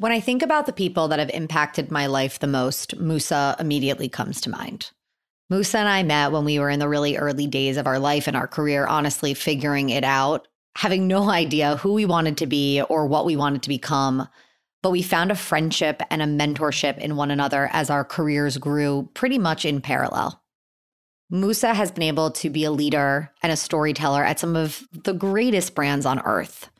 When I think about the people that have impacted my life the most, Musa immediately comes to mind. Musa and I met when we were in the really early days of our life and our career, honestly figuring it out, having no idea who we wanted to be or what we wanted to become. But we found a friendship and a mentorship in one another as our careers grew pretty much in parallel. Musa has been able to be a leader and a storyteller at some of the greatest brands on earth.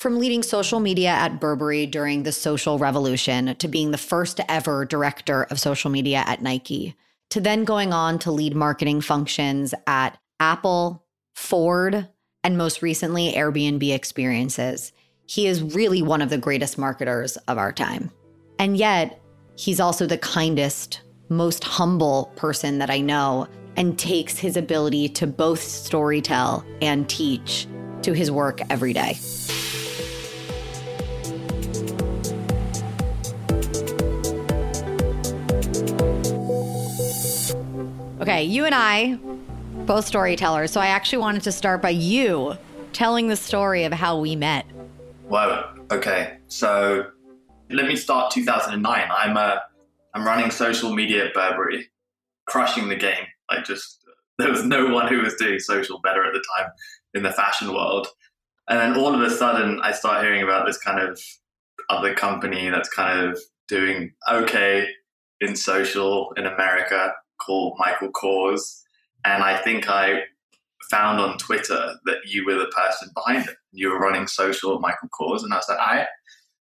From leading social media at Burberry during the social revolution to being the first ever director of social media at Nike, to then going on to lead marketing functions at Apple, Ford, and most recently, Airbnb experiences. He is really one of the greatest marketers of our time. And yet, he's also the kindest, most humble person that I know and takes his ability to both storytell and teach to his work every day. Okay, you and I, both storytellers. So I actually wanted to start by you telling the story of how we met. Whoa. Okay. So let me start 2009. I'm uh, I'm running social media at Burberry, crushing the game. Like just there was no one who was doing social better at the time in the fashion world. And then all of a sudden, I start hearing about this kind of other company that's kind of doing okay in social in America called Michael Kors. And I think I found on Twitter that you were the person behind it. You were running social Michael Kors. And I was like, I,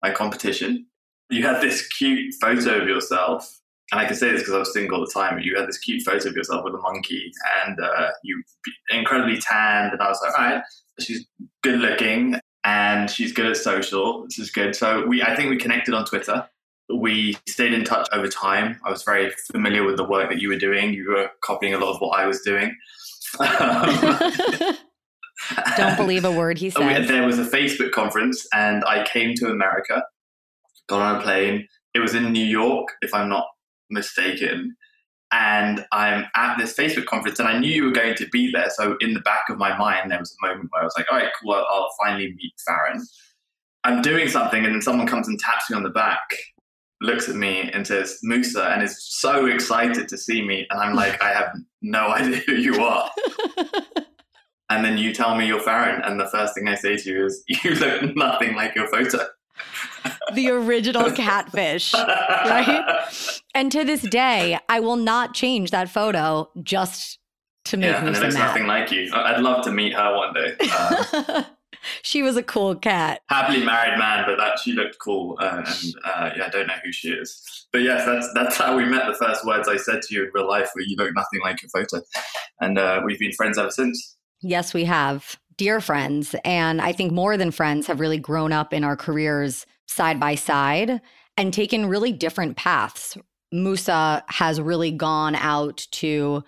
my competition. You had this cute photo of yourself. And I can say this because I was single at the time. You had this cute photo of yourself with a monkey and uh, you incredibly tanned. And I was like, all right, she's good looking and she's good at social. This is good. So we, I think we connected on Twitter we stayed in touch over time. I was very familiar with the work that you were doing. You were copying a lot of what I was doing. Don't believe a word he said. There was a Facebook conference, and I came to America, got on a plane. It was in New York, if I'm not mistaken. And I'm at this Facebook conference, and I knew you were going to be there. So, in the back of my mind, there was a moment where I was like, all right, cool, I'll finally meet Farryn. I'm doing something, and then someone comes and taps me on the back looks at me and says Musa and is so excited to see me and I'm like I have no idea who you are. And then you tell me you're Farryn and the first thing I say to you is you look nothing like your photo. The original catfish right? And to this day I will not change that photo just to make yeah, Musa and it looks mad. nothing like you. I'd love to meet her one day. Um, she was a cool cat. Happily married man, but that she looked cool, uh, and uh, yeah, I don't know who she is. But yes, that's that's how we met. The first words I said to you in real life were, "You look nothing like your photo," and uh, we've been friends ever since. Yes, we have, dear friends, and I think more than friends have really grown up in our careers side by side and taken really different paths. Musa has really gone out to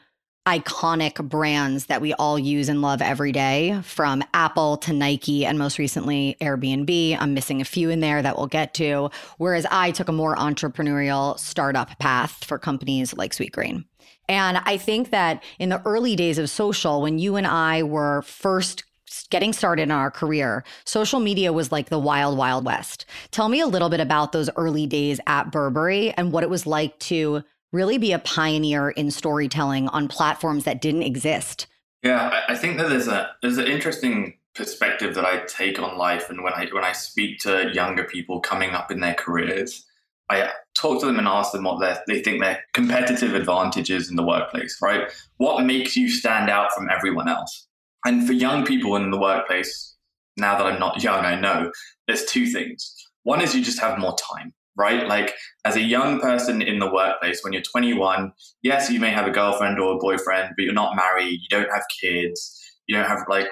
iconic brands that we all use and love every day, from Apple to Nike and most recently Airbnb. I'm missing a few in there that we'll get to. Whereas I took a more entrepreneurial startup path for companies like Sweetgreen. And I think that in the early days of social, when you and I were first getting started in our career, social media was like the wild, wild west. Tell me a little bit about those early days at Burberry and what it was like to really be a pioneer in storytelling on platforms that didn't exist. Yeah, I think that there's a there's an interesting perspective that I take on life, and when I when I speak to younger people coming up in their careers, I talk to them and ask them what they think their competitive advantages in the workplace. Right, what makes you stand out from everyone else? And for young people in the workplace, now that I'm not young, I know there's two things. One is you just have more time right? Like as a young person in the workplace, when you're 21, yes, you may have a girlfriend or a boyfriend, but you're not married, you don't have kids, you don't have like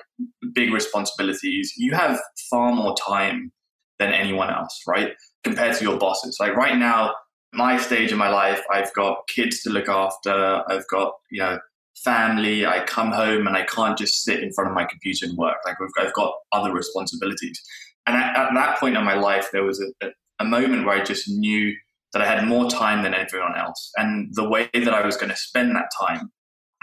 big responsibilities. You have far more time than anyone else, right? Compared to your bosses. Like right now, my stage in my life, I've got kids to look after, I've got, you know, family, I come home and I can't just sit in front of my computer and work. Like I've got other responsibilities. And at, at that point in my life, there was a, a, a moment where I just knew that I had more time than everyone else. And the way that I was going to spend that time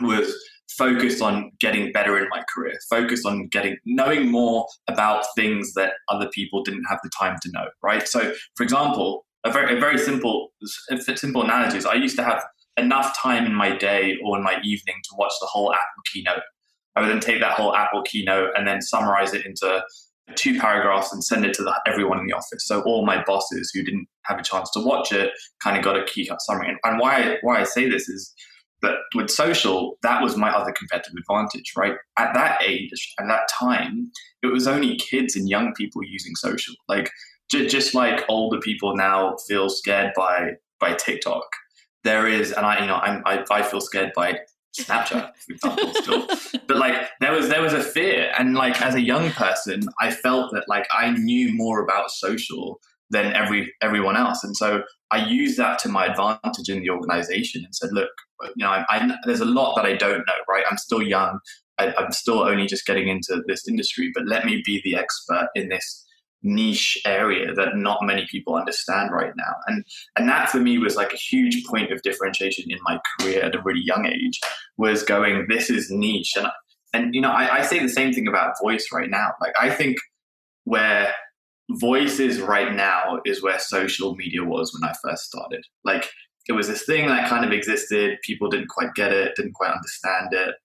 was focused on getting better in my career, focused on getting knowing more about things that other people didn't have the time to know, right? So, for example, a very a very simple simple analogy is I used to have enough time in my day or in my evening to watch the whole Apple keynote. I would then take that whole Apple keynote and then summarize it into two paragraphs and send it to the, everyone in the office. So all my bosses who didn't have a chance to watch it kind of got a key cut summary. And, and why why I say this is that with social, that was my other competitive advantage, right? At that age, at that time, it was only kids and young people using social. Like j- just like older people now feel scared by by TikTok. There is, and I, you know, I'm, I, I feel scared by Snapchat, for example, still. But like there was there was a fear, and like as a young person, I felt that like I knew more about social than every everyone else, and so I used that to my advantage in the organization and said, look, you know, I, I, there's a lot that I don't know, right? I'm still young. I, I'm still only just getting into this industry, but let me be the expert in this niche area that not many people understand right now. And and that for me was like a huge point of differentiation in my career at a really young age was going, this is niche. And and you know, I, I say the same thing about voice right now. Like I think where voice is right now is where social media was when I first started. Like it was this thing that kind of existed, people didn't quite get it, didn't quite understand it.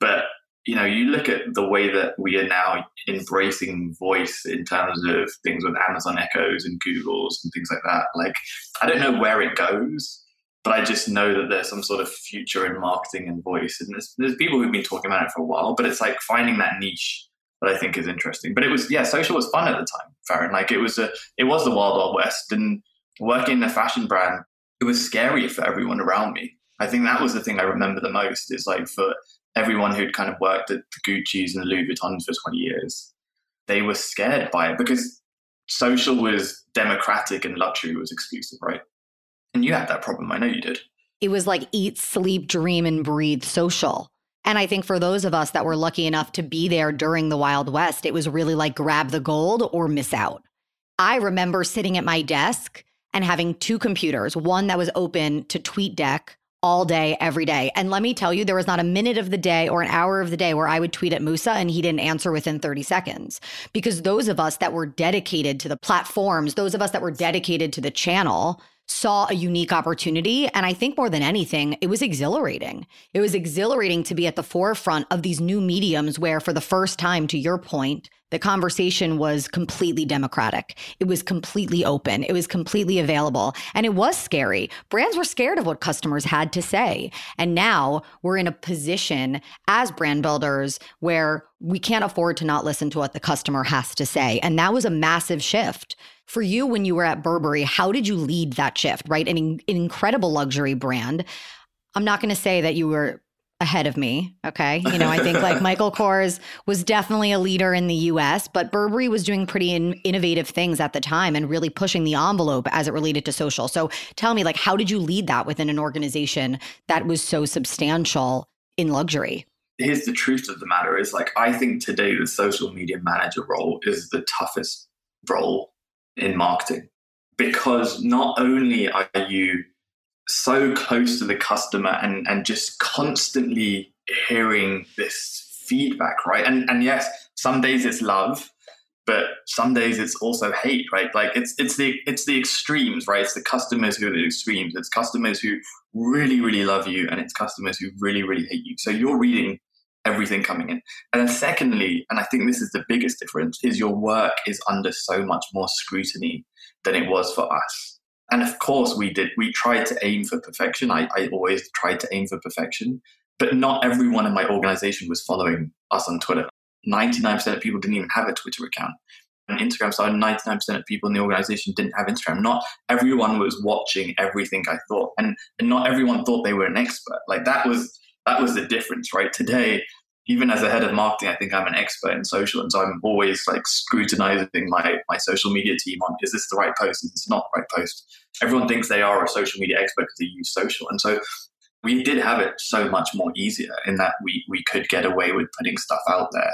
But you know, you look at the way that we are now embracing voice in terms of things with Amazon Echoes and Googles and things like that. Like, I don't know where it goes, but I just know that there's some sort of future in marketing and voice. And there's, there's people who've been talking about it for a while, but it's like finding that niche that I think is interesting. But it was, yeah, social was fun at the time, Farryn. Like, it was a, it was the wild, wild west. And working in a fashion brand, it was scary for everyone around me. I think that was the thing I remember the most is like for everyone who'd kind of worked at the Gucci's and the Louis for 20 years, they were scared by it because social was democratic and luxury was exclusive, right? And you had that problem. I know you did. It was like eat, sleep, dream, and breathe social. And I think for those of us that were lucky enough to be there during the Wild West, it was really like grab the gold or miss out. I remember sitting at my desk and having two computers, one that was open to TweetDeck all day, every day. And let me tell you, there was not a minute of the day or an hour of the day where I would tweet at Musa and he didn't answer within 30 seconds. Because those of us that were dedicated to the platforms, those of us that were dedicated to the channel, saw a unique opportunity. And I think more than anything, it was exhilarating. It was exhilarating to be at the forefront of these new mediums where, for the first time, to your point, the conversation was completely democratic. It was completely open. It was completely available. And it was scary. Brands were scared of what customers had to say. And now we're in a position as brand builders where we can't afford to not listen to what the customer has to say. And that was a massive shift. For you, when you were at Burberry, how did you lead that shift, right? An, an incredible luxury brand. I'm not going to say that you were ahead of me. Okay. You know, I think like Michael Kors was definitely a leader in the US, but Burberry was doing pretty in- innovative things at the time and really pushing the envelope as it related to social. So tell me, like, how did you lead that within an organization that was so substantial in luxury? Here's the truth of the matter is like, I think today the social media manager role is the toughest role in marketing because not only are you so close to the customer and and just constantly hearing this feedback right? And and yes some days it's love but some days it's also hate right? Like it's it's the it's the extremes right? It's the customers who are the extremes. It's customers who really really love you and it's customers who really really hate you. So you're reading everything coming in. And then secondly and i think this is the biggest difference is your work is under so much more scrutiny than it was for us and of course, we did. We tried to aim for perfection. I, I always tried to aim for perfection, but not everyone in my organization was following us on Twitter. 99% of people didn't even have a Twitter account. And Instagram started, 99% of people in the organization didn't have Instagram. Not everyone was watching everything I thought. And, and not everyone thought they were an expert. Like that was that was the difference, right? Today, even as a head of marketing, I think I'm an expert in social. And so I'm always like scrutinizing my, my social media team on is this the right post? Is this not the right post? Everyone thinks they are a social media expert because they use social. And so we did have it so much more easier in that we, we could get away with putting stuff out there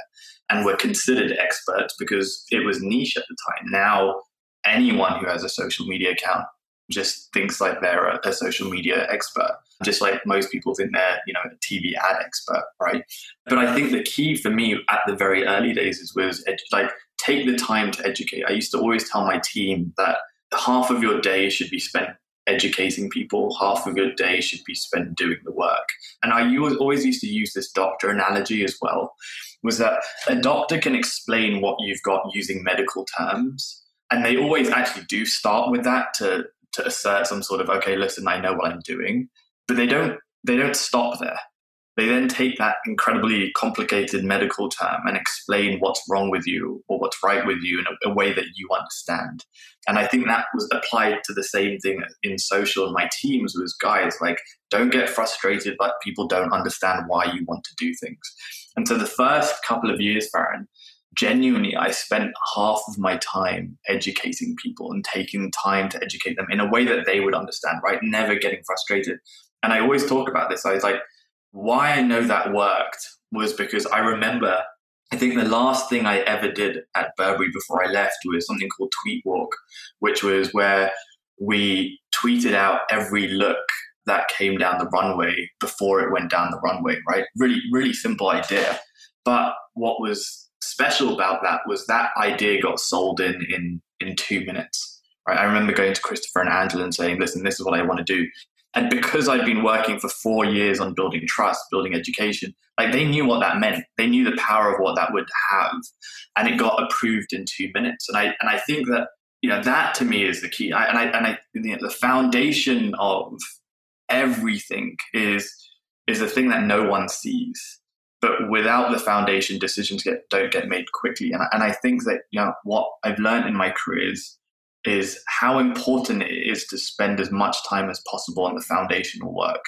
and were considered experts because it was niche at the time. Now, anyone who has a social media account just thinks like they're a, a social media expert. just like most people think they're, you know, a TV ad expert, right? But I think the key for me at the very early days is was like take the time to educate. I used to always tell my team that half of your day should be spent educating people, half of your day should be spent doing the work. And I always used to use this doctor analogy as well, was that a doctor can explain what you've got using medical terms. And they always actually do start with that to, to assert some sort of, okay, listen, I know what I'm doing. But they don't they don't stop there. They then take that incredibly complicated medical term and explain what's wrong with you or what's right with you in a, a, way that you understand. And I think that was applied to the same thing in social. And My teams was guys like, don't get frustrated that people don't understand why you want to do things. And so the first couple of years, Farryn, genuinely, I spent half of my time educating people and taking time to educate them in a way that they would understand, right? Never getting frustrated. And I always talk about this. I was like, why I know that worked was because I remember, I think the last thing I ever did at Burberry before I left was something called Tweet Walk, which was where we tweeted out every look that came down the runway before it went down the runway, right? Really, really simple idea. But what was special about that was that idea got sold in in in two minutes. Right? I remember going to Christopher and Angela and saying, "Listen, this is what I want to do." And because I'd been working for four years on building trust, building education, like they knew what that meant. They knew the power of what that would have. And it got approved in two minutes. And I and I think that, you know, that to me is the key. I, and I and I you know, the foundation of everything is is the thing that no one sees. But without the foundation, decisions get don't get made quickly. And, and I think that you know what I've learned in my career is is how important it is to spend as much time as possible on the foundational work.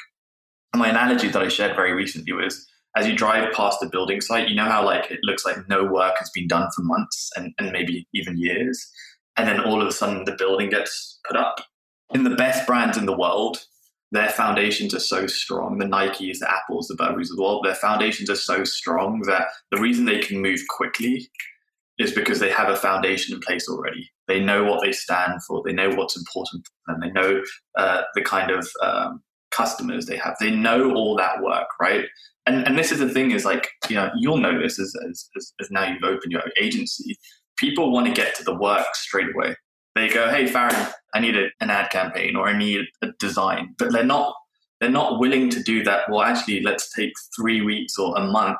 And my analogy that I shared very recently was as you drive past a building site, you know how like it looks like no work has been done for months and, and maybe even years. And then all of a sudden the building gets put up. In the best brands in the world, their foundations are so strong. The Nikes, the Apples, the Burberrys of the world, their foundations are so strong that the reason they can move quickly is because they have a foundation in place already. They know what they stand for. They know what's important to them. They know uh, the kind of um, customers they have. They know all that work, right? And and this is the thing is like you know you'll know this as, as, as now you've opened your agency. People want to get to the work straight away. They go, hey Farryn, I need a, an ad campaign or I need a design, but they're not they're not willing to do that. Well, actually, let's take three weeks or a month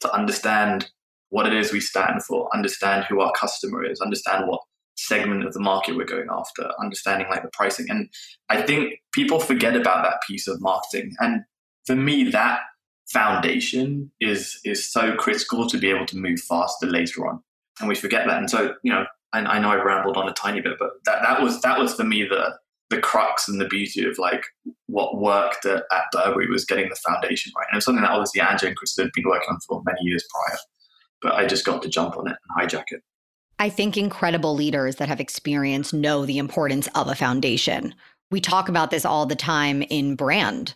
to understand what it is we stand for, understand who our customer is, understand what segment of the market we're going after, understanding like the pricing. And I think people forget about that piece of marketing. And for me, that foundation is is so critical to be able to move faster later on. And we forget that. And so, you know, I, I know I rambled on a tiny bit, but that, that was that was for me the the crux and the beauty of like what worked at, at Burberry was getting the foundation right. And it's something that obviously Andrew and Chris had been working on for many years prior but I just got to jump on it and hijack it. I think incredible leaders that have experience know the importance of a foundation. We talk about this all the time in brand.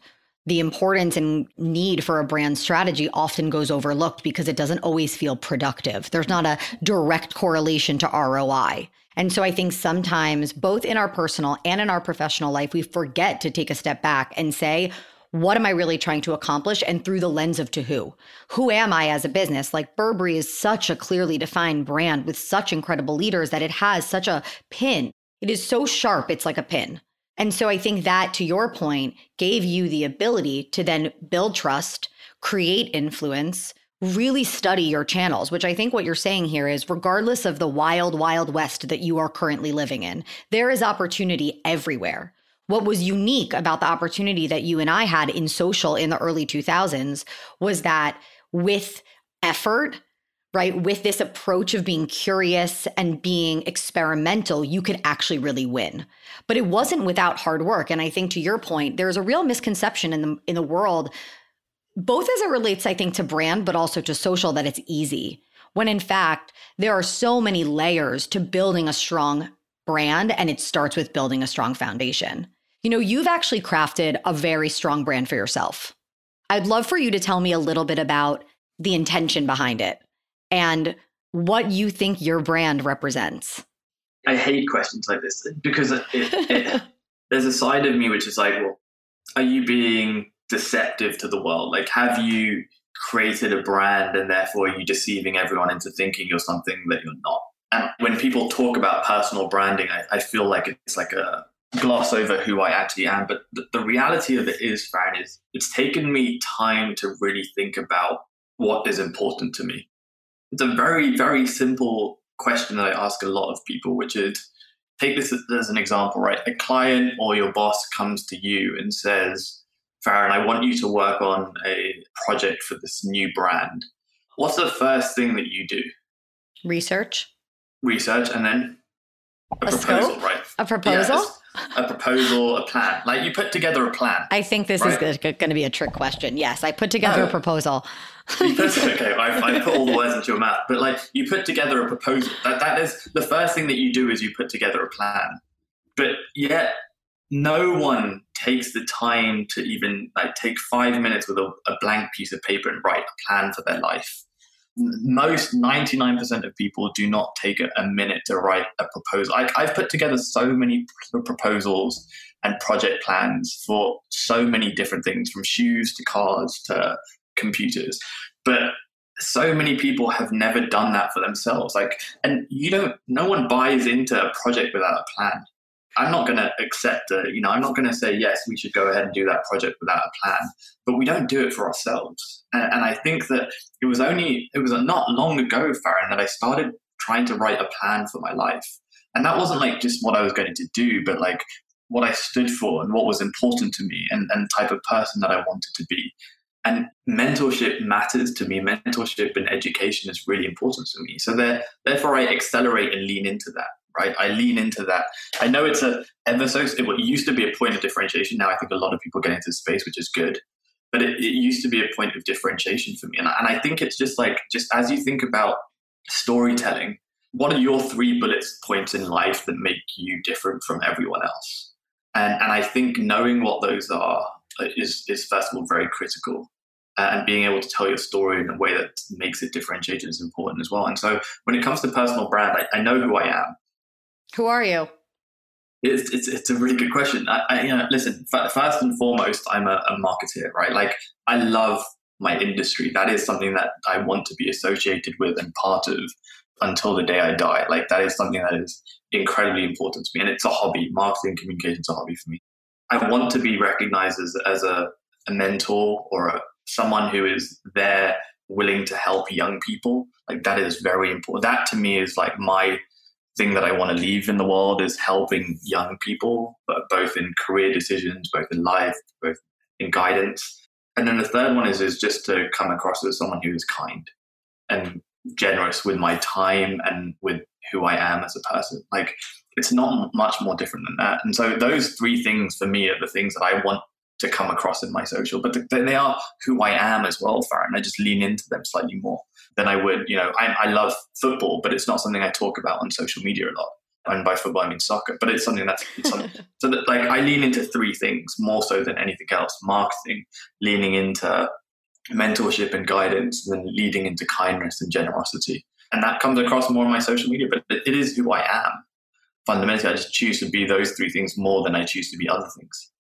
The importance and need for a brand strategy often goes overlooked because it doesn't always feel productive. There's not a direct correlation to ROI. And so I think sometimes, both in our personal and in our professional life, we forget to take a step back and say, what am I really trying to accomplish? And through the lens of to who? Who am I as a business? Like Burberry is such a clearly defined brand with such incredible leaders that it has such a pin. It is so sharp, it's like a pin. And so I think that, to your point, gave you the ability to then build trust, create influence, really study your channels, which I think what you're saying here is regardless of the wild, wild west that you are currently living in, there is opportunity everywhere. What was unique about the opportunity that you and I had in social in the early 2000s was that with effort, right, with this approach of being curious and being experimental, you could actually really win. But it wasn't without hard work. And I think to your point, there's a real misconception in the in the world, both as it relates, I think, to brand, but also to social, that it's easy. When in fact, there are so many layers to building a strong brand, and it starts with building a strong foundation. You know, you've actually crafted a very strong brand for yourself. I'd love for you to tell me a little bit about the intention behind it and what you think your brand represents. I hate questions like this because it, it, there's a side of me which is like, well, are you being deceptive to the world? Like, have you created a brand and therefore are you deceiving everyone into thinking you're something that you're not? And when people talk about personal branding, I, I feel like it's like a gloss over who I actually am. But the, the reality of it is, Fran, is it's taken me time to really think about what is important to me. It's a very, very simple question that I ask a lot of people, which is take this as an example, right? A client or your boss comes to you and says, Farryn, I want you to work on a project for this new brand. What's the first thing that you do? Research. Research and then a, a proposal, scope? right? A proposal? Yes a proposal, a plan. Like you put together a plan. I think this right? is going to be a trick question. Yes, I put together a proposal. you put, okay, I, I, put all the words into your mouth, but like you put together a proposal. That that is the first thing that you do is you put together a plan. But yet, no one takes the time to even like take five minutes with a, a blank piece of paper and write a plan for their life most 99% of people do not take a, minute to write a proposal. I, I've put together so many proposals and project plans for so many different things from shoes to cars to computers. But so many people have never done that for themselves. Like, and you don't, no one buys into a project without a plan. I'm not going to accept it. You know, I'm not going to say, yes, we should go ahead and do that project without a plan, but we don't do it for ourselves. And, and I think that it was only, it was not long ago, Farryn, that I started trying to write a plan for my life. And that wasn't like just what I was going to do, but like what I stood for and what was important to me and, and type of person that I wanted to be. And mentorship matters to me. Mentorship and education is really important to me. So there, therefore, I accelerate and lean into that right? I lean into that. I know it's a ever so it used to be a point of differentiation. Now I think a lot of people get into the space, which is good. But it, it used to be a point of differentiation for me, and, and I think it's just like just as you think about storytelling, what are your three bullet points in life that make you different from everyone else? And and I think knowing what those are uh, is is first of all very critical uh, and being able to tell your story in a way that makes it differentiated is important as well. And so when it comes to personal brand, I, I know who I am. Who are you? It's, it's, it's a really good question. I, I, you know, listen, first and foremost, I'm a, a marketeer, right? Like, I love my industry. That is something that I want to be associated with and part of until the day I die. Like, that is something that is incredibly important to me. And it's a hobby. Marketing communication is a hobby for me. I want to be recognized as, as a, a mentor or a, someone who is there willing to help young people. Like, that is very important. That to me is like my thing that I want to leave in the world is helping young people, but both in career decisions, both in life, both in guidance. And then the third one is is just to come across as someone who is kind and generous with my time and with who I am as a person. Like it's not much more different than that. And so those three things for me are the things that I want to come across in my social, but they are who I am as well, Farryn. I just lean into them slightly more than I would. You know, I, I love football, but it's not something I talk about on social media a lot. And by football, I mean soccer, but it's something that's it's something, so that like I lean into three things more so than anything else: marketing, leaning into mentorship and guidance, and then leading into kindness and generosity. And that comes across more on my social media, but it is who I am. Fundamentally, I just choose to be those three things more than I choose to be other things.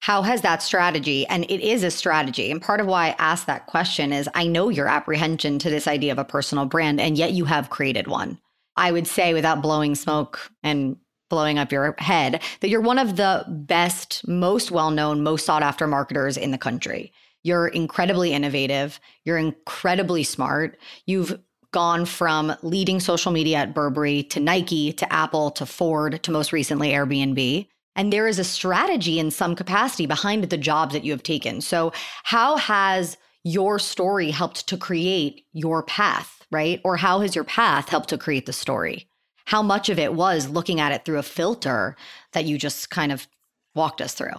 How has that strategy, and it is a strategy, and part of why I asked that question is I know your apprehension to this idea of a personal brand, and yet you have created one. I would say, without blowing smoke and blowing up your head, that you're one of the best, most well known, most sought after marketers in the country. You're incredibly innovative, you're incredibly smart. You've gone from leading social media at Burberry to Nike to Apple to Ford to most recently Airbnb. And there is a strategy in some capacity behind the jobs that you have taken. So, how has your story helped to create your path, right? Or how has your path helped to create the story? How much of it was looking at it through a filter that you just kind of walked us through?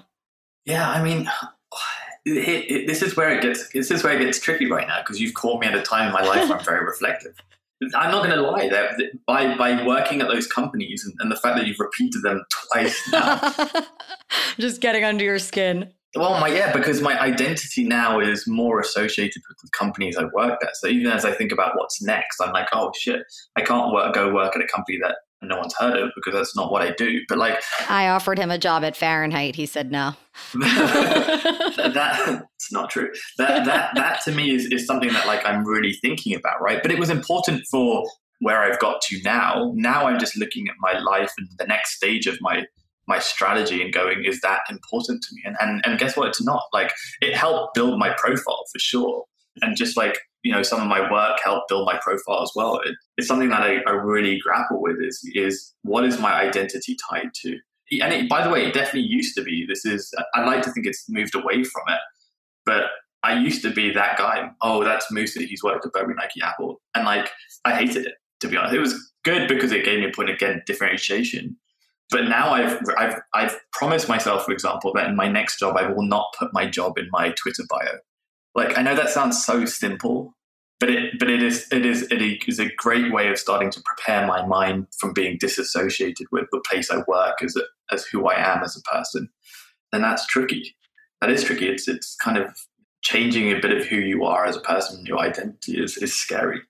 Yeah, I mean, it, it, this is where it gets this is where it gets tricky right now because you've caught me at a time in my life where I'm very reflective. I'm not going to lie. That by by working at those companies and, and, the fact that you've repeated them twice now, just getting under your skin. Well, my yeah, because my identity now is more associated with the companies I worked at. So even as I think about what's next, I'm like, oh shit, I can't work, go work at a company that no one's heard of because that's not what I do. But like, I offered him a job at Fahrenheit. He said no. not true. That that that to me is, is something that like I'm really thinking about, right? But it was important for where I've got to now. Now I'm just looking at my life and the next stage of my my strategy and going, is that important to me? And and, and guess what? It's not. Like it helped build my profile for sure. And just like, you know, some of my work helped build my profile as well. It, it's something that I, I really grapple with is is what is my identity tied to? And it, by the way, it definitely used to be. This is I like to think it's moved away from it. But I used to be that guy. Oh, that's Musa. He's worked at Burberry, Nike, Apple, and like I hated it to be honest. It was good because it gave me a point again differentiation. But now I've I've I've promised myself, for example, that in my next job I will not put my job in my Twitter bio. Like I know that sounds so simple, but it but it is it is it is a great way of starting to prepare my mind from being disassociated with the place I work as a, as who I am as a person. And that's tricky. That is tricky. It's it's kind of changing a bit of who you are as a person. Your identity is is scary.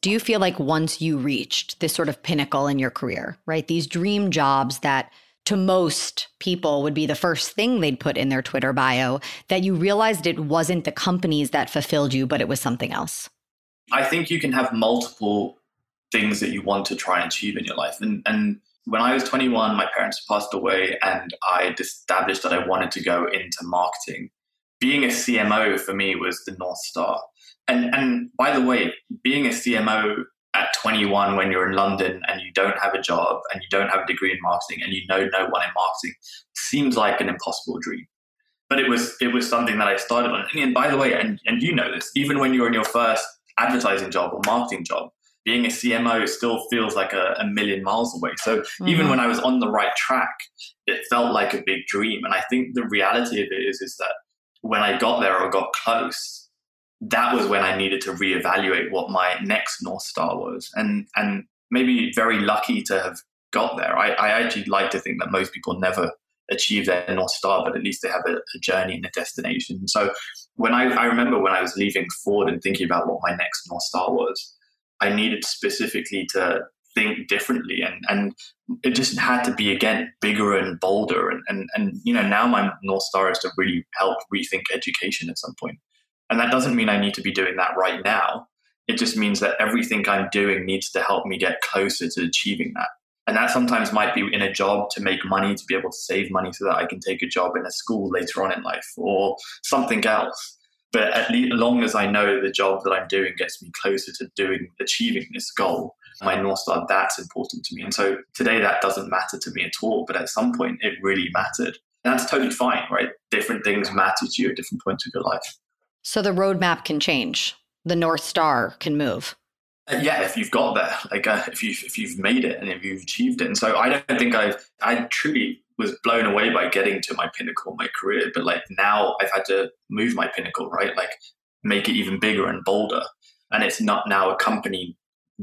Do you feel like once you reached this sort of pinnacle in your career, right? These dream jobs that to most people would be the first thing they'd put in their Twitter bio, that you realized it wasn't the companies that fulfilled you, but it was something else? I think you can have multiple things that you want to try and achieve in your life. And, and when I was 21, my parents passed away, and I established that I wanted to go into marketing. Being a CMO for me was the North Star and and by the way, being a CMO at 21 when you're in London and you don't have a job and you don't have a degree in marketing and you know no one in marketing seems like an impossible dream. But it was it was something that I started on. And by the way, and, and you know this, even when you're in your first advertising job or marketing job, being a CMO still feels like a, a million miles away. So mm-hmm. even when I was on the right track, it felt like a big dream. And I think the reality of it is is that when I got there or got close, that was when I needed to reevaluate what my next North Star was. And and maybe very lucky to have got there. I, I actually like to think that most people never achieve their North Star, but at least they have a, a journey and a destination. So when I, I remember when I was leaving Ford and thinking about what my next North Star was, I needed specifically to think differently and and it just had to be again bigger and bolder and and, and you know now my north star is to really help rethink education at some point and that doesn't mean I need to be doing that right now. It just means that everything I'm doing needs to help me get closer to achieving that. And that sometimes might be in a job to make money, to be able to save money so that I can take a job in a school later on in life or something else. But at least, as long as I know the job that I'm doing gets me closer to doing, achieving this goal, my North Star, that's important to me. And so today that doesn't matter to me at all. But at some point it really mattered. And that's totally fine, right? Different things matter to you at different points of your life. So the roadmap can change. The North Star can move. Uh, yeah, if you've got there, like uh, if you if you've made it and if you've achieved it, and so I don't think I've I truly was blown away by getting to my pinnacle in my career, but like now I've had to move my pinnacle, right? Like make it even bigger and bolder, and it's not now a company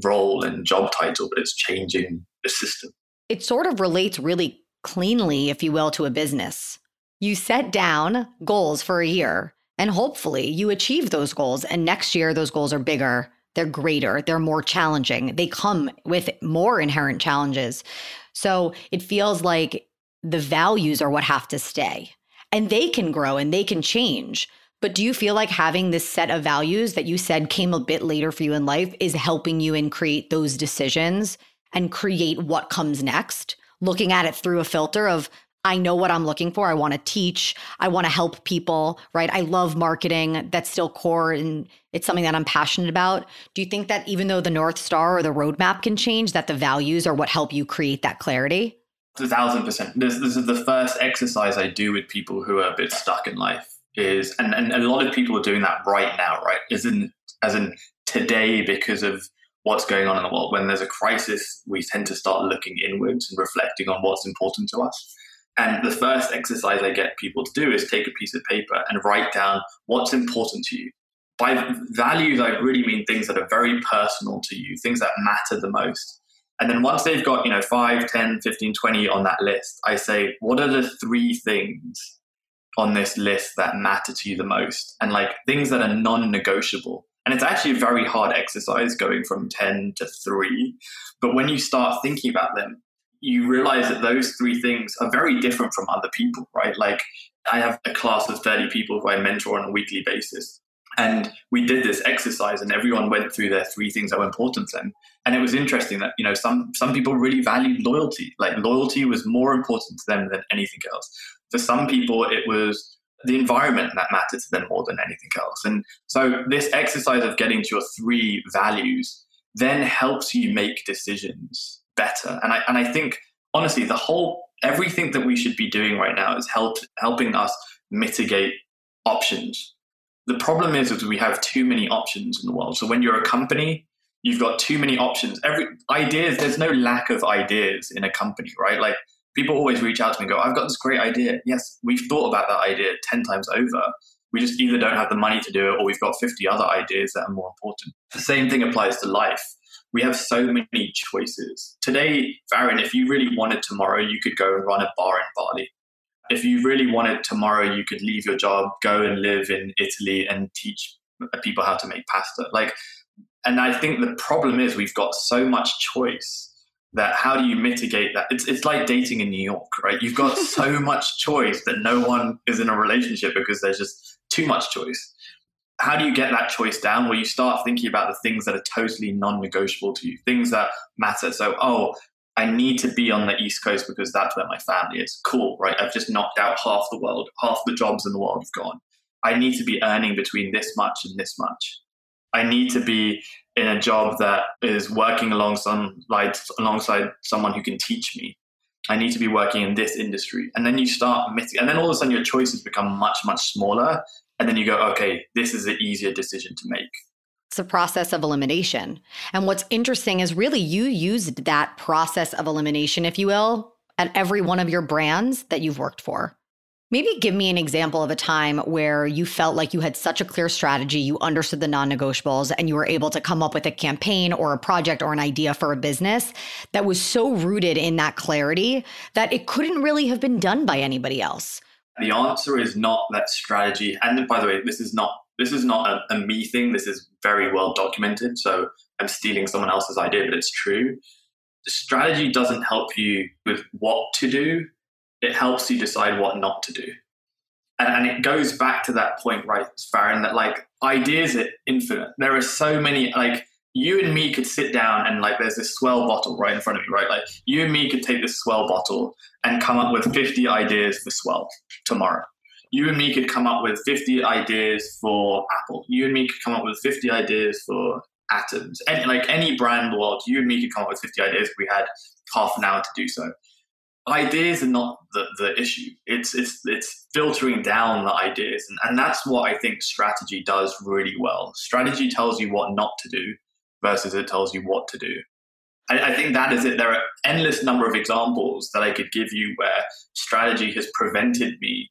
role and job title, but it's changing the system. It sort of relates really cleanly, if you will, to a business. You set down goals for a year and hopefully you achieve those goals. And next year, those goals are bigger, they're greater, they're more challenging. They come with more inherent challenges. So it feels like the values are what have to stay and they can grow and they can change. But do you feel like having this set of values that you said came a bit later for you in life is helping you in create those decisions and create what comes next? Looking at it through a filter of I know what I'm looking for. I want to teach. I want to help people, right? I love marketing. That's still core and it's something that I'm passionate about. Do you think that even though the North Star or the roadmap can change, that the values are what help you create that clarity? A thousand percent. This, this is the first exercise I do with people who are a bit stuck in life is, and, and a lot of people are doing that right now, right? Is in, as in today because of what's going on in the world. When there's a crisis, we tend to start looking inwards and reflecting on what's important to us. And the first exercise I get people to do is take a piece of paper and write down what's important to you. By values, I really mean things that are very personal to you, things that matter the most. And then once they've got, you know, 5, 10, 15, 20 on that list, I say, what are the three things on this list that matter to you the most? And like things that are non negotiable. And it's actually a very hard exercise going from 10 to 3. But when you start thinking about them, you realize that those three things are very different from other people, right? Like I have a class of 30 people who I mentor on a weekly basis. And we did this exercise and everyone went through their three things that were important to them. And it was interesting that, you know, some some people really valued loyalty. Like loyalty was more important to them than anything else. For some people it was the environment that mattered to them more than anything else. And so this exercise of getting to your three values then helps you make decisions better. And I and I think honestly the whole everything that we should be doing right now is help helping us mitigate options. The problem is that we have too many options in the world. So when you're a company, you've got too many options. Every ideas, there's no lack of ideas in a company, right? Like people always reach out to me and go, I've got this great idea. Yes, we've thought about that idea 10 times over. We just either don't have the money to do it or we've got 50 other ideas that are more important. The same thing applies to life. We have so many choices. Today, Farryn, if you really wanted tomorrow, you could go and run a bar in Bali. If you really wanted tomorrow, you could leave your job, go and live in Italy and teach people how to make pasta. Like, and I think the problem is we've got so much choice that how do you mitigate that? It's, it's like dating in New York, right? You've got so much choice that no one is in a relationship because there's just too much choice. How do you get that choice down where you start thinking about the things that are totally non negotiable to you, things that matter? So, oh, I need to be on the East Coast because that's where my family is. Cool, right? I've just knocked out half the world, half the jobs in the world have gone. I need to be earning between this much and this much. I need to be in a job that is working alongside alongside someone who can teach me. I need to be working in this industry. And then you start missing, and then all of a sudden your choices become much, much smaller. And then you go, okay, this is an easier decision to make. A process of elimination. And what's interesting is really you used that process of elimination, if you will, at every one of your brands that you've worked for. Maybe give me an example of a time where you felt like you had such a clear strategy, you understood the non negotiables, and you were able to come up with a campaign or a project or an idea for a business that was so rooted in that clarity that it couldn't really have been done by anybody else. The answer is not that strategy. And by the way, this is not this is not a, a me thing. This is very well documented. So I'm stealing someone else's idea, but it's true. The strategy doesn't help you with what to do it helps you decide what not to do. And, and it goes back to that point, right, Farryn, that like ideas are infinite. There are so many, like, you and me could sit down and like there's this swell bottle right in front of me, right? Like you and me could take this swell bottle and come up with 50 ideas for swell tomorrow. You and me could come up with 50 ideas for Apple. You and me could come up with 50 ideas for Atoms. And like any brand in the world, you and me could come up with 50 ideas if we had half an hour to do so ideas are not the, the issue. It's it's it's filtering down the ideas, and, and that's what I think strategy does really well. Strategy tells you what not to do versus it tells you what to do. I, I think that is it. There are endless number of examples that I could give you where strategy has prevented me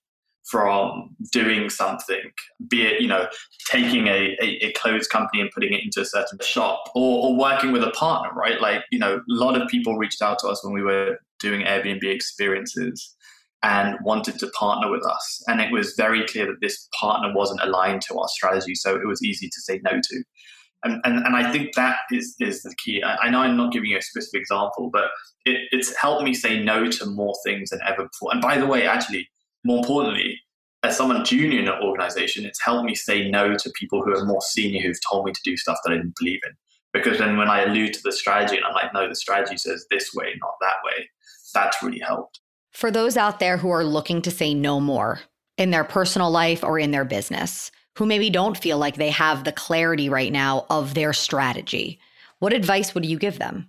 from doing something, be it, you know, taking a, a, a, clothes company and putting it into a certain shop or, or working with a partner, right? Like, you know, a lot of people reached out to us when we were doing Airbnb experiences and wanted to partner with us. And it was very clear that this partner wasn't aligned to our strategy. So it was easy to say no to. And, and, and I think that is, is the key. I, I know I'm not giving you a specific example, but it, it's helped me say no to more things than ever before. And by the way, actually, more importantly, as someone junior in an organization, it's helped me say no to people who are more senior who've told me to do stuff that I didn't believe in. Because then when I allude to the strategy and I'm like, no, the strategy says this way, not that way, that's really helped. For those out there who are looking to say no more in their personal life or in their business, who maybe don't feel like they have the clarity right now of their strategy, what advice would you give them?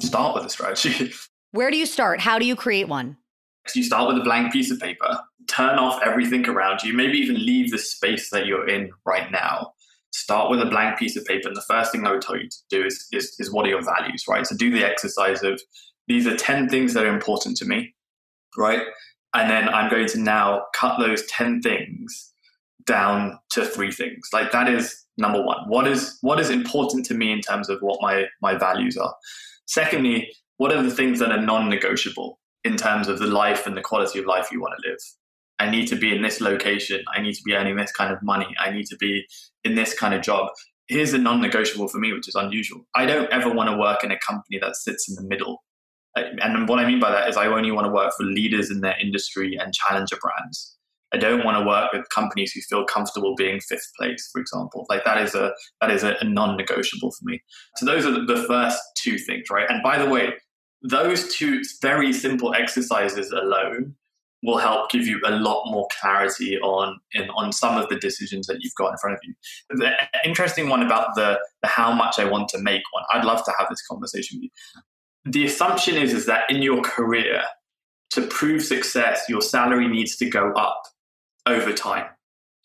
Start with a strategy. Where do you start? How do you create one? So you start with a blank piece of paper, turn off everything around you, maybe even leave the space that you're in right now. Start with a blank piece of paper. And the first thing I would tell you to do is, is, is what are your values, right? So do the exercise of these are 10 things that are important to me, right? And then I'm going to now cut those 10 things down to three things. Like that is number one. What is what is important to me in terms of what my my values are? Secondly, what are the things that are non-negotiable? In terms of the life and the quality of life you want to live. I need to be in this location. I need to be earning this kind of money. I need to be in this kind of job. Here's a non negotiable for me, which is unusual. I don't ever want to work in a company that sits in the middle. And what I mean by that is I only want to work for leaders in their industry and challenger brands. I don't want to work with companies who feel comfortable being fifth place, for example. Like that is a that is a, a non-negotiable for me. So those are the first two things, right? And by the way, those two very simple exercises alone will help give you a lot more clarity on in, on some of the decisions that you've got in front of you. The interesting one about the, the how much I want to make one, I'd love to have this conversation with you. The assumption is is that in your career, to prove success, your salary needs to go up over time.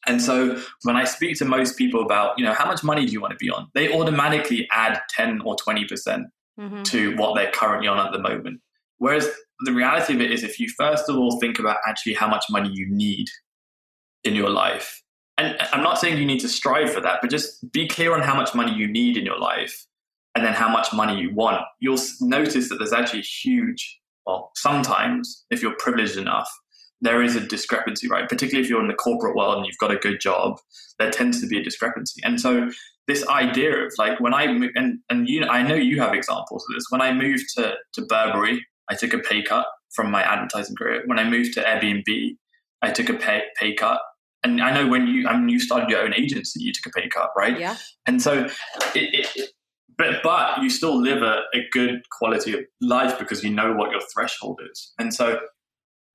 And so when I speak to most people about, you know, how much money do you want to be on? They automatically add 10 or 20% mm-hmm. to what they're currently on at the moment. Whereas the reality of it is if you first of all think about actually how much money you need in your life, and I'm not saying you need to strive for that, but just be clear on how much money you need in your life and then how much money you want. You'll notice that there's actually a huge, well, sometimes if you're privileged enough, there is a discrepancy, right? Particularly if you're in the corporate world and you've got a good job, there tends to be a discrepancy. And so this idea of like when I and and you I know you have examples of this. When I moved to to Burberry, I took a pay cut from my advertising career. When I moved to Airbnb, I took a pay pay cut. And I know when you I mean you started your own agency, you took a pay cut, right? Yeah. And so it, it but but you still live a, a good quality of life because you know what your threshold is. And so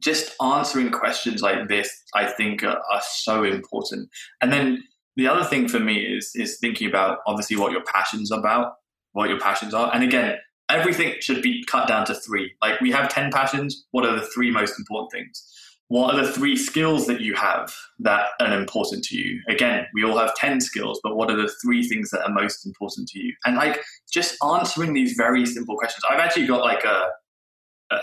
just answering questions like this, I think, are, are, so important. And then the other thing for me is is thinking about obviously what your passions about, what your passions are, and again, everything should be cut down to three. Like we have ten passions. What are the three most important things? What are the three skills that you have that are important to you? Again, we all have 10 skills, but what are the three things that are most important to you? And like just answering these very simple questions. I've actually got like a,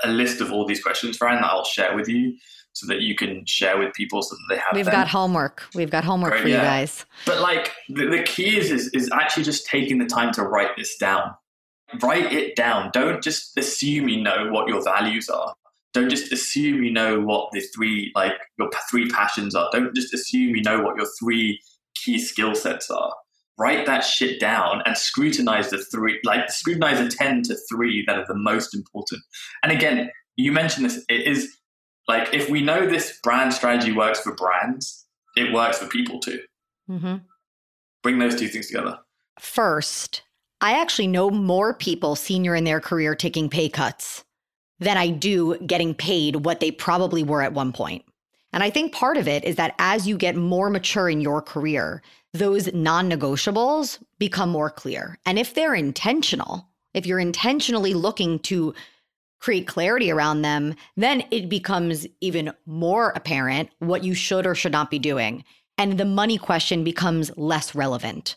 a list of all these questions, Fran, that I'll share with you so that you can share with people so that they have We've them. got homework. We've got homework Great, for yeah. you guys. But like the, the key is, is is actually just taking the time to write this down. Write it down. Don't just assume you know what your values are. Don't just assume you know what the three like your three passions are. Don't just assume you know what your three key skill sets are write that shit down and scrutinize the three, like scrutinize the 10 to 3 that are the most important. And again, you mentioned this, it is like if we know this brand strategy works for brands, it works for people too. Mm-hmm. Bring those two things together. First, I actually know more people senior in their career taking pay cuts than I do getting paid what they probably were at one point. And I think part of it is that as you get more mature in your career, those non negotiables become more clear. And if they're intentional, if you're intentionally looking to create clarity around them, then it becomes even more apparent what you should or should not be doing. And the money question becomes less relevant.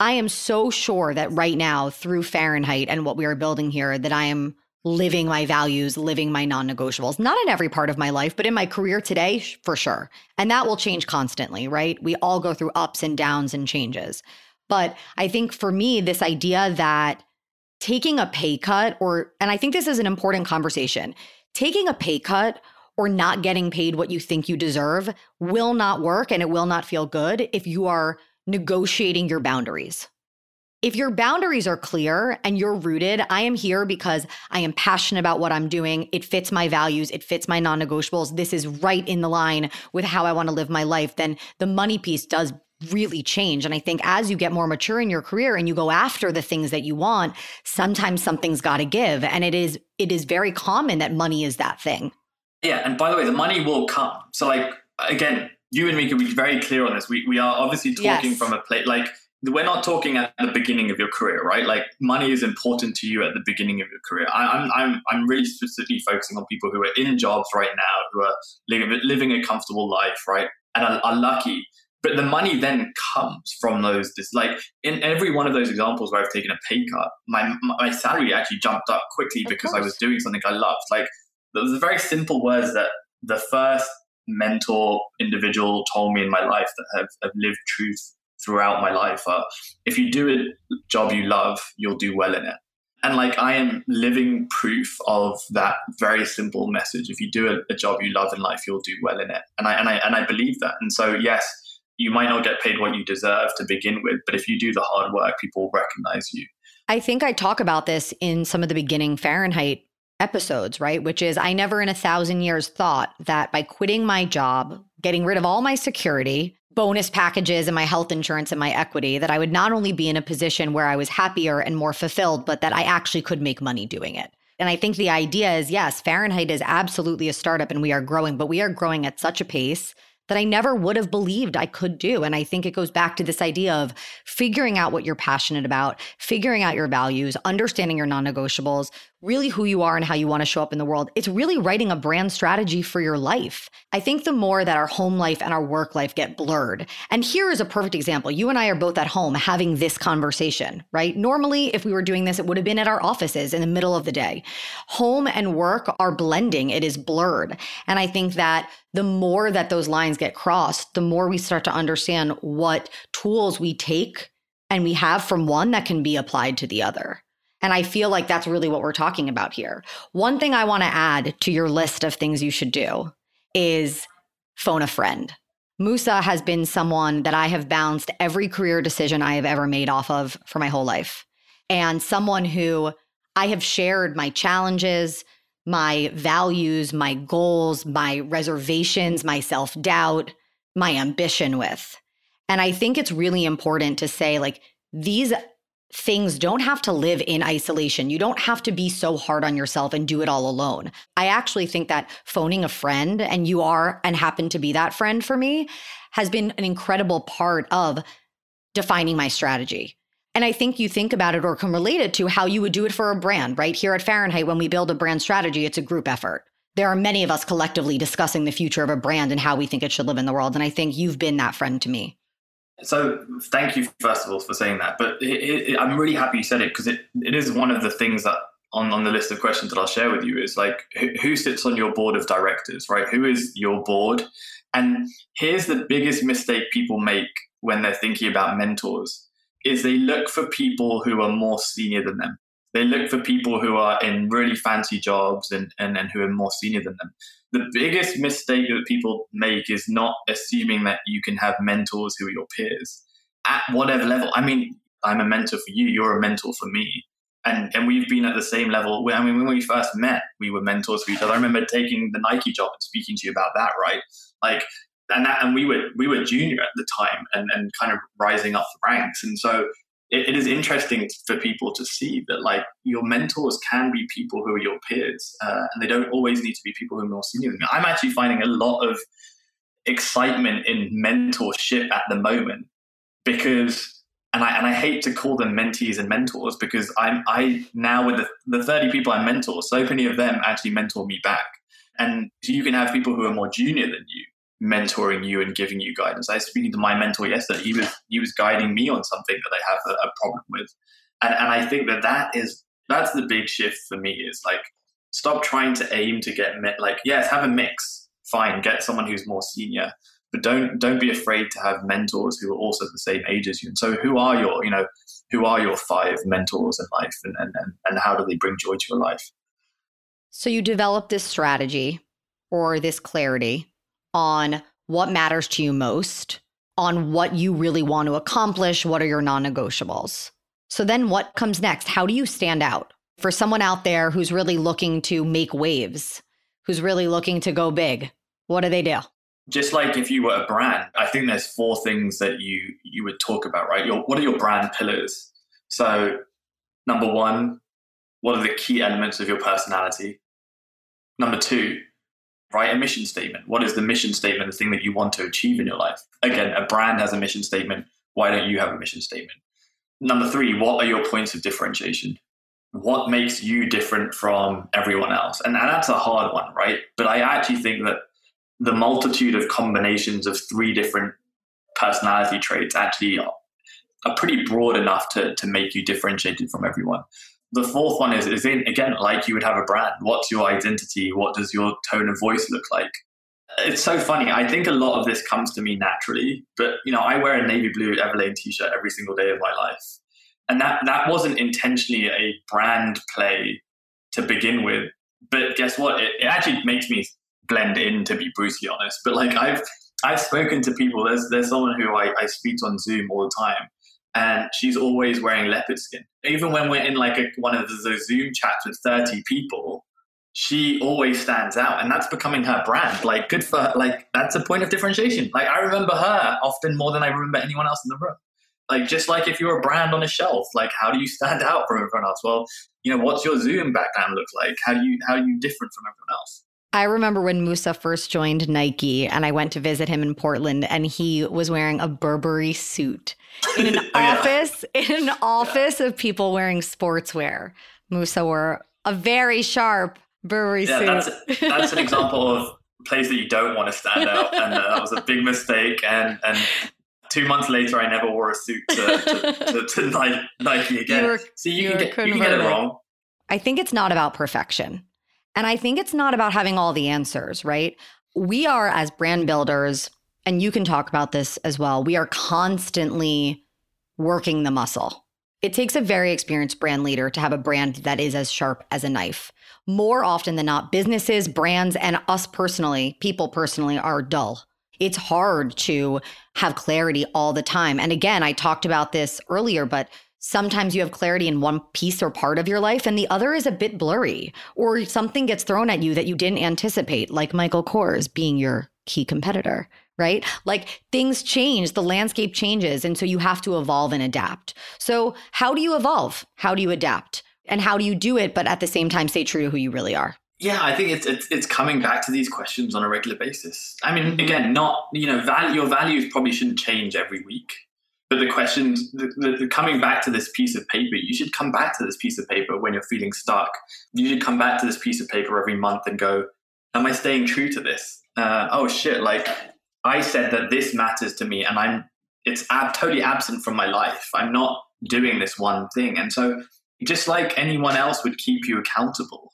I am so sure that right now, through Fahrenheit and what we are building here, that I am living my values, living my non negotiables, not in every part of my life, but in my career today, for sure. And that will change constantly, right? We all go through ups and downs and changes. But I think for me, this idea that taking a pay cut, or, and I think this is an important conversation, taking a pay cut or not getting paid what you think you deserve will not work and it will not feel good if you are negotiating your boundaries. If your boundaries are clear and you're rooted, I am here because I am passionate about what I'm doing. It fits my values, it fits my non negotiables. This is right in the line with how I want to live my life. Then the money piece does really change. And I think as you get more mature in your career and you go after the things that you want, sometimes something's got to give. And it is it is very common that money is that thing. Yeah, and by the way, the money will come. So like again, you and me can be very clear on this. We we are obviously talking yes. from a plate like we're not talking at the beginning of your career, right? Like money is important to you at the beginning of your career. I, am I'm, I'm really specifically focusing on people who are in jobs right now, who are living, living a comfortable life, right? And are, are lucky. But the money then comes from those, this, like in every one of those examples where I've taken a pay cut, my, my salary actually jumped up quickly because I was doing something I loved. Like those are very simple words that the first mentor individual told me in my life that have, have lived truth throughout my life are if you do a job you love, you'll do well in it. And like I am living proof of that very simple message. If you do a, a, job you love in life, you'll do well in it. And I and I and I believe that. And so yes, you might not get paid what you deserve to begin with, but if you do the hard work, people will recognize you. I think I talk about this in some of the beginning Fahrenheit episodes, right? Which is I never in a thousand years thought that by quitting my job, getting rid of all my security, bonus packages and my health insurance and my equity, that I would not only be in a position where I was happier and more fulfilled, but that I actually could make money doing it. And I think the idea is yes, Fahrenheit is absolutely a startup and we are growing, but we are growing at such a pace that I never would have believed I could do. And I think it goes back to this idea of figuring out what you're passionate about, figuring out your values, understanding your non negotiables, really who you are and how you want to show up in the world. It's really writing a brand strategy for your life. I think the more that our home life and our work life get blurred, and here is a perfect example. You and I are both at home having this conversation, right? Normally, if we were doing this, it would have been at our offices in the middle of the day. Home and work are blending, it is blurred. And I think that the more that those lines get crossed, the more we start to understand what tools we take and we have from one that can be applied to the other. And I feel like that's really what we're talking about here. One thing I want to add to your list of things you should do is phone a friend. Musa has been someone that I have bounced every career decision I have ever made off of for my whole life. And someone who I have shared my challenges, my values, my goals, my reservations, my self doubt, my ambition with. And I think it's really important to say, like, these things don't have to live in isolation. You don't have to be so hard on yourself and do it all alone. I actually think that phoning a friend, and you are and happen to be that friend for me, has been an incredible part of defining my strategy. And I think you think about it or can relate it to how you would do it for a brand, right? Here at Fahrenheit, when we build a brand strategy, it's a group effort. There are many of us collectively discussing the future of a brand and how we think it should live in the world. And I think you've been that friend to me. So thank you first of all for saying that. But it, it, I'm really happy you said it because it, it is one of the things that on, on the list of questions that I'll share with you is like who, who sits on your board of directors, right? Who is your board? And here's the biggest mistake people make when they're thinking about mentors is they look for people who are more senior than them. They look for people who are in really fancy jobs and, and, and who are more senior than them the biggest mistake that people make is not assuming that you can have mentors who are your peers at whatever level. I mean, I'm a mentor for you, you're a mentor for me. And, and we've been at the same level. I mean, when we first met, we were mentors for each other. I remember taking the Nike job and speaking to you about that, right? Like, and that, and we were we were junior at the time, and and kind of rising up the ranks. And so it, it is interesting for people to see that like your mentors can be people who are your peers, uh, and they don't always need to be people who are more senior than you. I'm actually finding a lot of excitement in mentorship at the moment because and I and I hate to call them mentees and mentors because I'm I now with the, the 30 people I mentor, so many of them actually mentor me back. And you can have people who are more junior than you mentoring you and giving you guidance. I was speaking to my mentor yesterday. He was he was guiding me on something that I have a, a problem with, and and I think that that is that's the big shift for me. Is like stop trying to aim to get met. Like yes, have a mix. Fine, get someone who's more senior, but don't don't be afraid to have mentors who are also the same age as you. And so, who are your you know who are your five mentors in life, and and and, and how do they bring joy to your life? So you develop this strategy or this clarity on what matters to you most, on what you really want to accomplish, what are your non negotiables. So then what comes next? How do you stand out? For someone out there who's really looking to make waves, who's really looking to go big, what do they do? Just like if you were a brand, I think there's four things that you you would talk about, right? Your, what are your brand pillars? So, number one, what are the key elements of your personality? Number two, write a mission statement. What is the mission statement, the thing that you want to achieve in your life? Again, a brand has a mission statement. Why don't you have a mission statement? Number three, what are your points of differentiation? What makes you different from everyone else? And, that's a hard one, right? But I actually think that the multitude of combinations of three different personality traits actually are, are pretty broad enough to, to make you differentiated from everyone the fourth one is, is in, again, like you would have a brand. What's your identity? What does your tone of voice look like? It's so funny. I think a lot of this comes to me naturally, but you know, I wear a navy blue Everlane t-shirt every single day of my life. And that, that wasn't intentionally a brand play to begin with. But guess what? It, it actually makes me blend in, to be brutally honest. But like I've, I've spoken to people. There's, there's someone who I, I speak on Zoom all the time and she's always wearing leopard skin. Even when we're in like a, one of those Zoom chats with 30 people, she always stands out and that's becoming her brand. Like good for like that's a point of differentiation. Like i remember her often more than i remember anyone else in the room. Like just like if you're a brand on a shelf like how do you stand out from everyone else? Well you know what's your zoom background look like? How do you how are you different from everyone else I remember when Musa first joined Nike and I went to visit him in Portland and he was wearing a Burberry suit in an oh, office in an office yeah. of people wearing sportswear. Musa wore a very sharp Burberry yeah, suit. That's, that's an example of a place that you don't want to stand out and uh, that was a big mistake and and two months later I never wore a suit to, to, to, to Nike again. You were, so you, you, can get, you can get it wrong. I think it's not about perfection. And I think it's not about having all the answers, right? We are, as brand builders, and you can talk about this as well, we are constantly working the muscle. It takes a very experienced brand leader to have a brand that is as sharp as a knife. More often than not, businesses, brands, and us personally, people personally, are dull. It's hard to have clarity all the time. And again, I talked about this earlier, but Sometimes you have clarity in one piece or part of your life, and the other is a bit blurry, or something gets thrown at you that you didn't anticipate, like Michael Kors being your key competitor, right? Like things change, the landscape changes, and so you have to evolve and adapt. So, how do you evolve? How do you adapt? And how do you do it, but at the same time stay true to who you really are? Yeah, I think it's, it's it's coming back to these questions on a regular basis. I mean, mm-hmm. again, not you know, value, your values probably shouldn't change every week. But the questions, the, the, the, coming back to this piece of paper, you should come back to this piece of paper when you're feeling stuck. You should come back to this piece of paper every month and go, Am I staying true to this? Uh, oh shit, like I said that this matters to me and I'm, it's ab- totally absent from my life. I'm not doing this one thing. And so, just like anyone else would keep you accountable,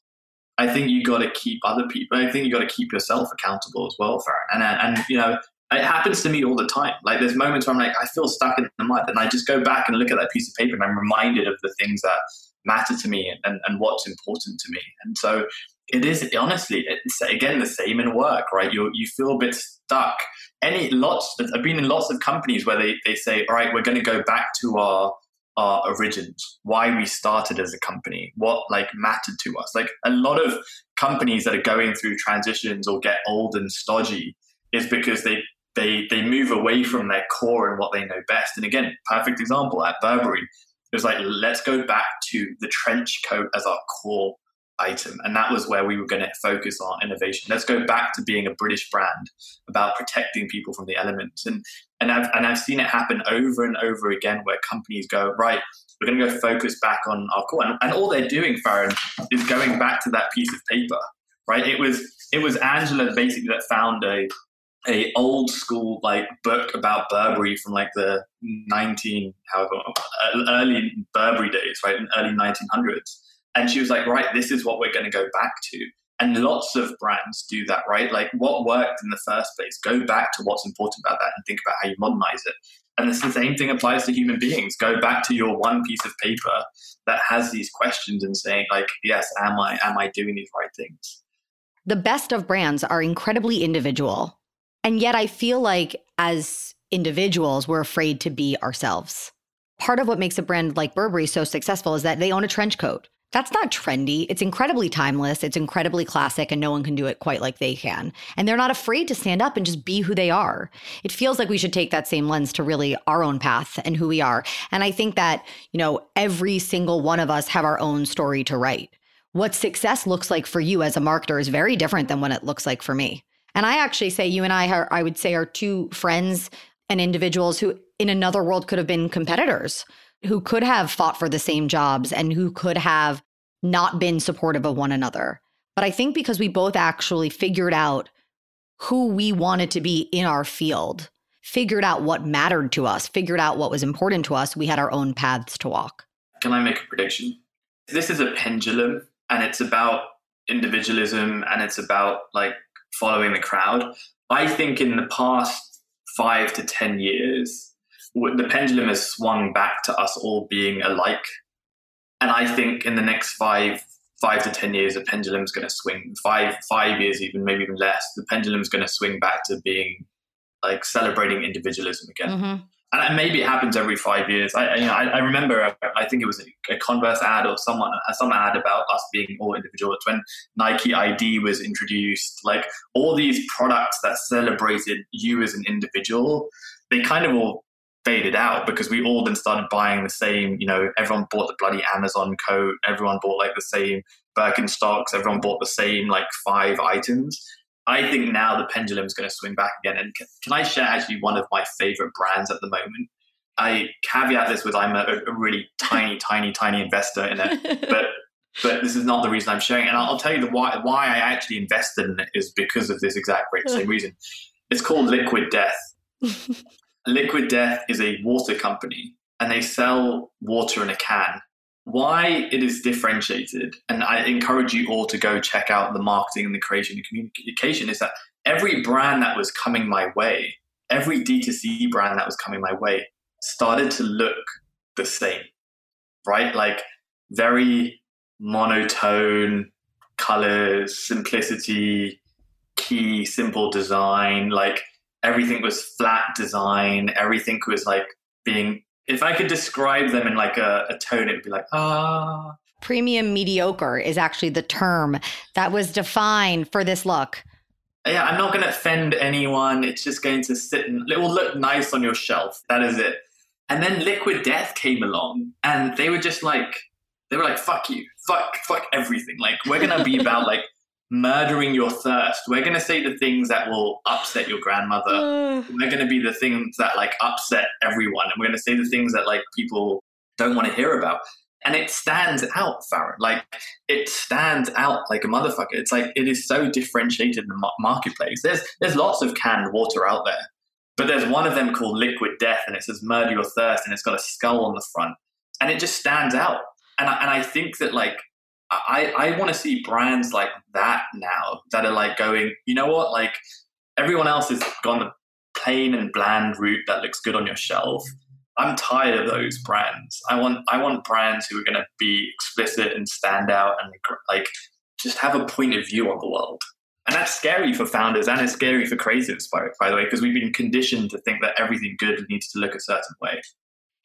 I think you got to keep other people. I think you got to keep yourself accountable as well, Farryn. And and you know, it happens to me all the time. Like there's moments where I'm like, I feel stuck in the mud, and I just go back and look at that piece of paper, and I'm reminded of the things that matter to me and, and, and what's important to me. And so it is honestly, it's again the same in work, right? You you feel a bit stuck. Any lots, I've been in lots of companies where they they say, all right, we're going to go back to our our origins, why we started as a company, what like mattered to us. Like a lot of companies that are going through transitions or get old and stodgy is because they they they move away from their core and what they know best. And again, perfect example at Burberry. It was like let's go back to the trench coat as our core item, and that was where we were going to focus on innovation. Let's go back to being a British brand about protecting people from the elements. And and I've and I've seen it happen over and over again where companies go right. We're going to go focus back on our core, and, and all they're doing, Farryn, is going back to that piece of paper. Right? It was it was Angela basically that found a a old school like book about Burberry from like the 19 however uh, early Burberry days, right, in early 1900s. And she was like, right, this is what we're going to go back to. And lots of brands do that, right? Like what worked in the first place, go back to what's important about that and think about how you modernize it. And the same thing applies to human beings. Go back to your one piece of paper that has these questions and saying, like, yes, am I am I doing these right things? The best of brands are incredibly individual and yet I feel like as individuals, we're afraid to be ourselves. Part of what makes a brand like Burberry so successful is that they own a trench coat. That's not trendy. It's incredibly timeless. It's incredibly classic, and no one can do it quite like they can. And they're not afraid to stand up and just be who they are. It feels like we should take that same lens to really our own path and who we are. And I think that, you know, every single one of us have our own story to write. What success looks like for you as a marketer is very different than what it looks like for me. And I actually say you and I are, I would say, are two friends and individuals who in another world could have been competitors, who could have fought for the same jobs and who could have not been supportive of one another. But I think because we both actually figured out who we wanted to be in our field, figured out what mattered to us, figured out what was important to us, we had our own paths to walk. Can I make a prediction? This is a pendulum and it's about individualism and it's about like following the crowd. I think in the past five to 10 years, the pendulum has swung back to us all being alike. And I think in the next five, five to 10 years, the pendulum's going to swing five, five years, even maybe even less. The pendulum's going to swing back to being like celebrating individualism again. Mm-hmm. And maybe it happens every five years. I, you know, I, I remember, I think it was a, Converse ad or someone, some ad about us being all individuals when Nike ID was introduced. Like all these products that celebrated you as an individual, they kind of all faded out because we all then started buying the same. You know, everyone bought the bloody Amazon coat. Everyone bought like the same Birkenstocks. Everyone bought the same like five items. I think now the pendulum is going to swing back again. And can, can, I share actually one of my favorite brands at the moment? I caveat this with I'm a, a really tiny, tiny, tiny investor in it, but but this is not the reason I'm sharing. And I'll, I'll tell you the why why I actually invested in it is because of this exact same reason. It's called Liquid Death. Liquid Death is a water company, and they sell water in a can why it is differentiated, and I encourage you all to go check out the marketing and the creation and communication, is that every brand that was coming my way, every D2C brand that was coming my way, started to look the same, right? Like very monotone colors, simplicity, key, simple design. Like everything was flat design, everything was like being if I could describe them in like a, a tone, it would be like, ah. Premium mediocre is actually the term that was defined for this look. Yeah, I'm not going to offend anyone. It's just going to sit and it will look nice on your shelf. That is it. And then Liquid Death came along and they were just like, they were like, fuck you, fuck, fuck everything. Like, we're going to be about like murdering your thirst. We're going to say the things that will upset your grandmother. Uh. We're going to be the things that like upset everyone. And we're going to say the things that like people don't want to hear about. And it stands out, Farryn. Like it stands out like a motherfucker. It's like it is so differentiated in the marketplace. There's there's lots of canned water out there, but there's one of them called Liquid Death, and it says "Murder Your Thirst," and it's got a skull on the front, and it just stands out. And I, and I think that like I, I want to see brands like that now that are like going, you know what, like everyone else has gone the plain and bland route that looks good on your shelf. I'm tired of those brands. I want I want brands who are going to be explicit and stand out and like just have a point of view on the world. And that's scary for founders and it's scary for creatives, by, by the way, because we've been conditioned to think that everything good needs to look a certain way.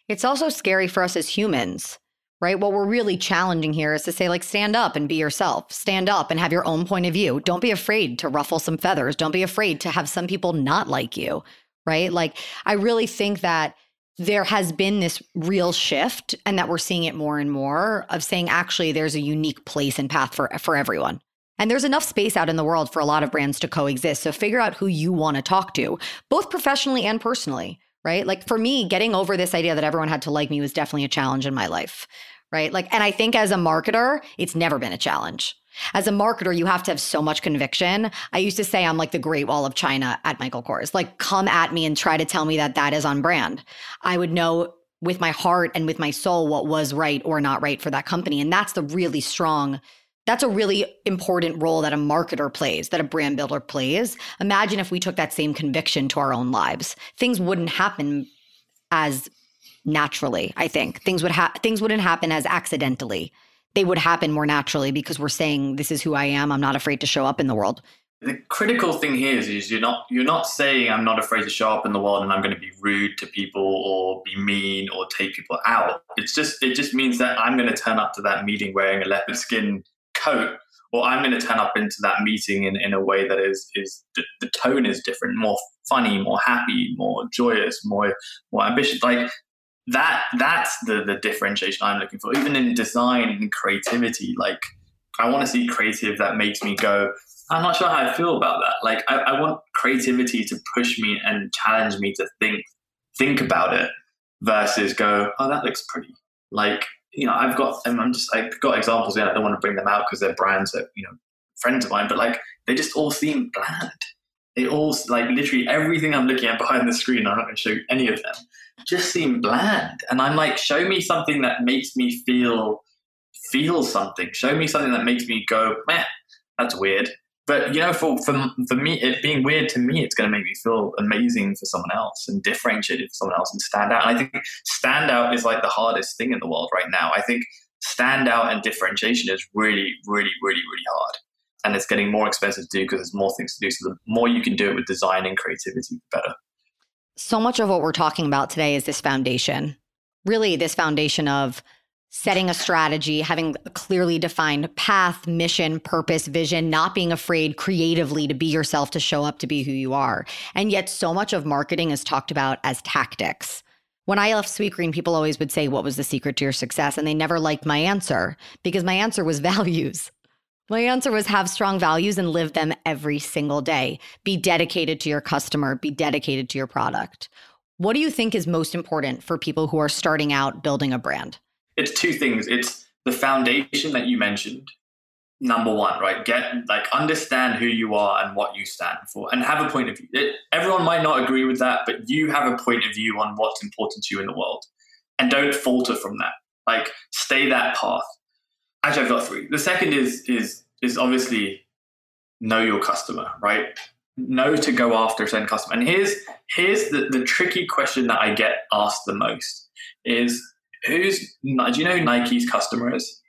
It's also scary for us as humans right? What we're really challenging here is to say, like, stand up and be yourself. Stand up and have your own point of view. Don't be afraid to ruffle some feathers. Don't be afraid to have some people not like you, right? Like, I really think that there has been this real shift and that we're seeing it more and more of saying actually there's a unique place and path for for everyone. And there's enough space out in the world for a lot of brands to coexist. So figure out who you want to talk to, both professionally and personally right? Like for me, getting over this idea that everyone had to like me was definitely a challenge in my life, right? Like, and I think as a marketer, it's never been a challenge. As a marketer, you have to have so much conviction. I used to say I'm like the Great Wall of China at Michael Kors. Like, come at me and try to tell me that that is on brand. I would know with my heart and with my soul what was right or not right for that company. And that's the really strong that's a really important role that a marketer plays, that a brand builder plays. Imagine if we took that same conviction to our own lives. Things wouldn't happen as naturally, I think. Things would ha- things wouldn't happen as accidentally. They would happen more naturally because we're saying this is who I am. I'm not afraid to show up in the world. The critical thing here is, is you're not you're not saying I'm not afraid to show up in the world and I'm going to be rude to people or be mean or take people out. It's just it just means that I'm going to turn up to that meeting wearing a leopard skin coat or I'm going to turn up into that meeting in, in a way that is is the, the tone is different, more funny, more happy, more joyous, more more ambitious. Like that that's the the differentiation I'm looking for. Even in design and creativity, like I want to see creative that makes me go. I'm not sure how I feel about that. Like I, I want creativity to push me and challenge me to think think about it versus go, oh that looks pretty. Like you know, I've got, I'm just, I've got examples in. I don't want to bring them out because they're brands that, you know, friends of mine, but like they just all seem bland. They all, like literally everything I'm looking at behind the screen, I'm not going to show any of them, just seem bland. And I'm like, show me something that makes me feel, feel something. Show me something that makes me go, man, that's weird. But you know, for for for me, it being weird to me, it's going to make me feel amazing for someone else and differentiated for someone else and stand out. And I think stand out is like the hardest thing in the world right now. I think stand out and differentiation is really, really, really, really hard. And it's getting more expensive to do because there's more things to do. So the more you can do it with design and creativity, the better. So much of what we're talking about today is this foundation. Really, this foundation of setting a strategy, having a clearly defined path, mission, purpose, vision, not being afraid creatively to be yourself, to show up to be who you are. And yet, so much of marketing is talked about as tactics. When I left Sweetgreen, people always would say, What was the secret to your success? And they never liked my answer because my answer was values. My answer was have strong values and live them every single day. Be dedicated to your customer, be dedicated to your product. What do you think is most important for people who are starting out building a brand? It's two things. It's the foundation that you mentioned. Number one, right? Get like understand who you are and what you stand for, and have a point of view. It, everyone might not agree with that, but you have a point of view on what's important to you in the world, and don't falter from that. Like stay that path. Actually, I've got three. The second is is is obviously know your customer, right? Know to go after a certain customer. And here's here's the, the tricky question that I get asked the most is who's do you know who Nike's customer is?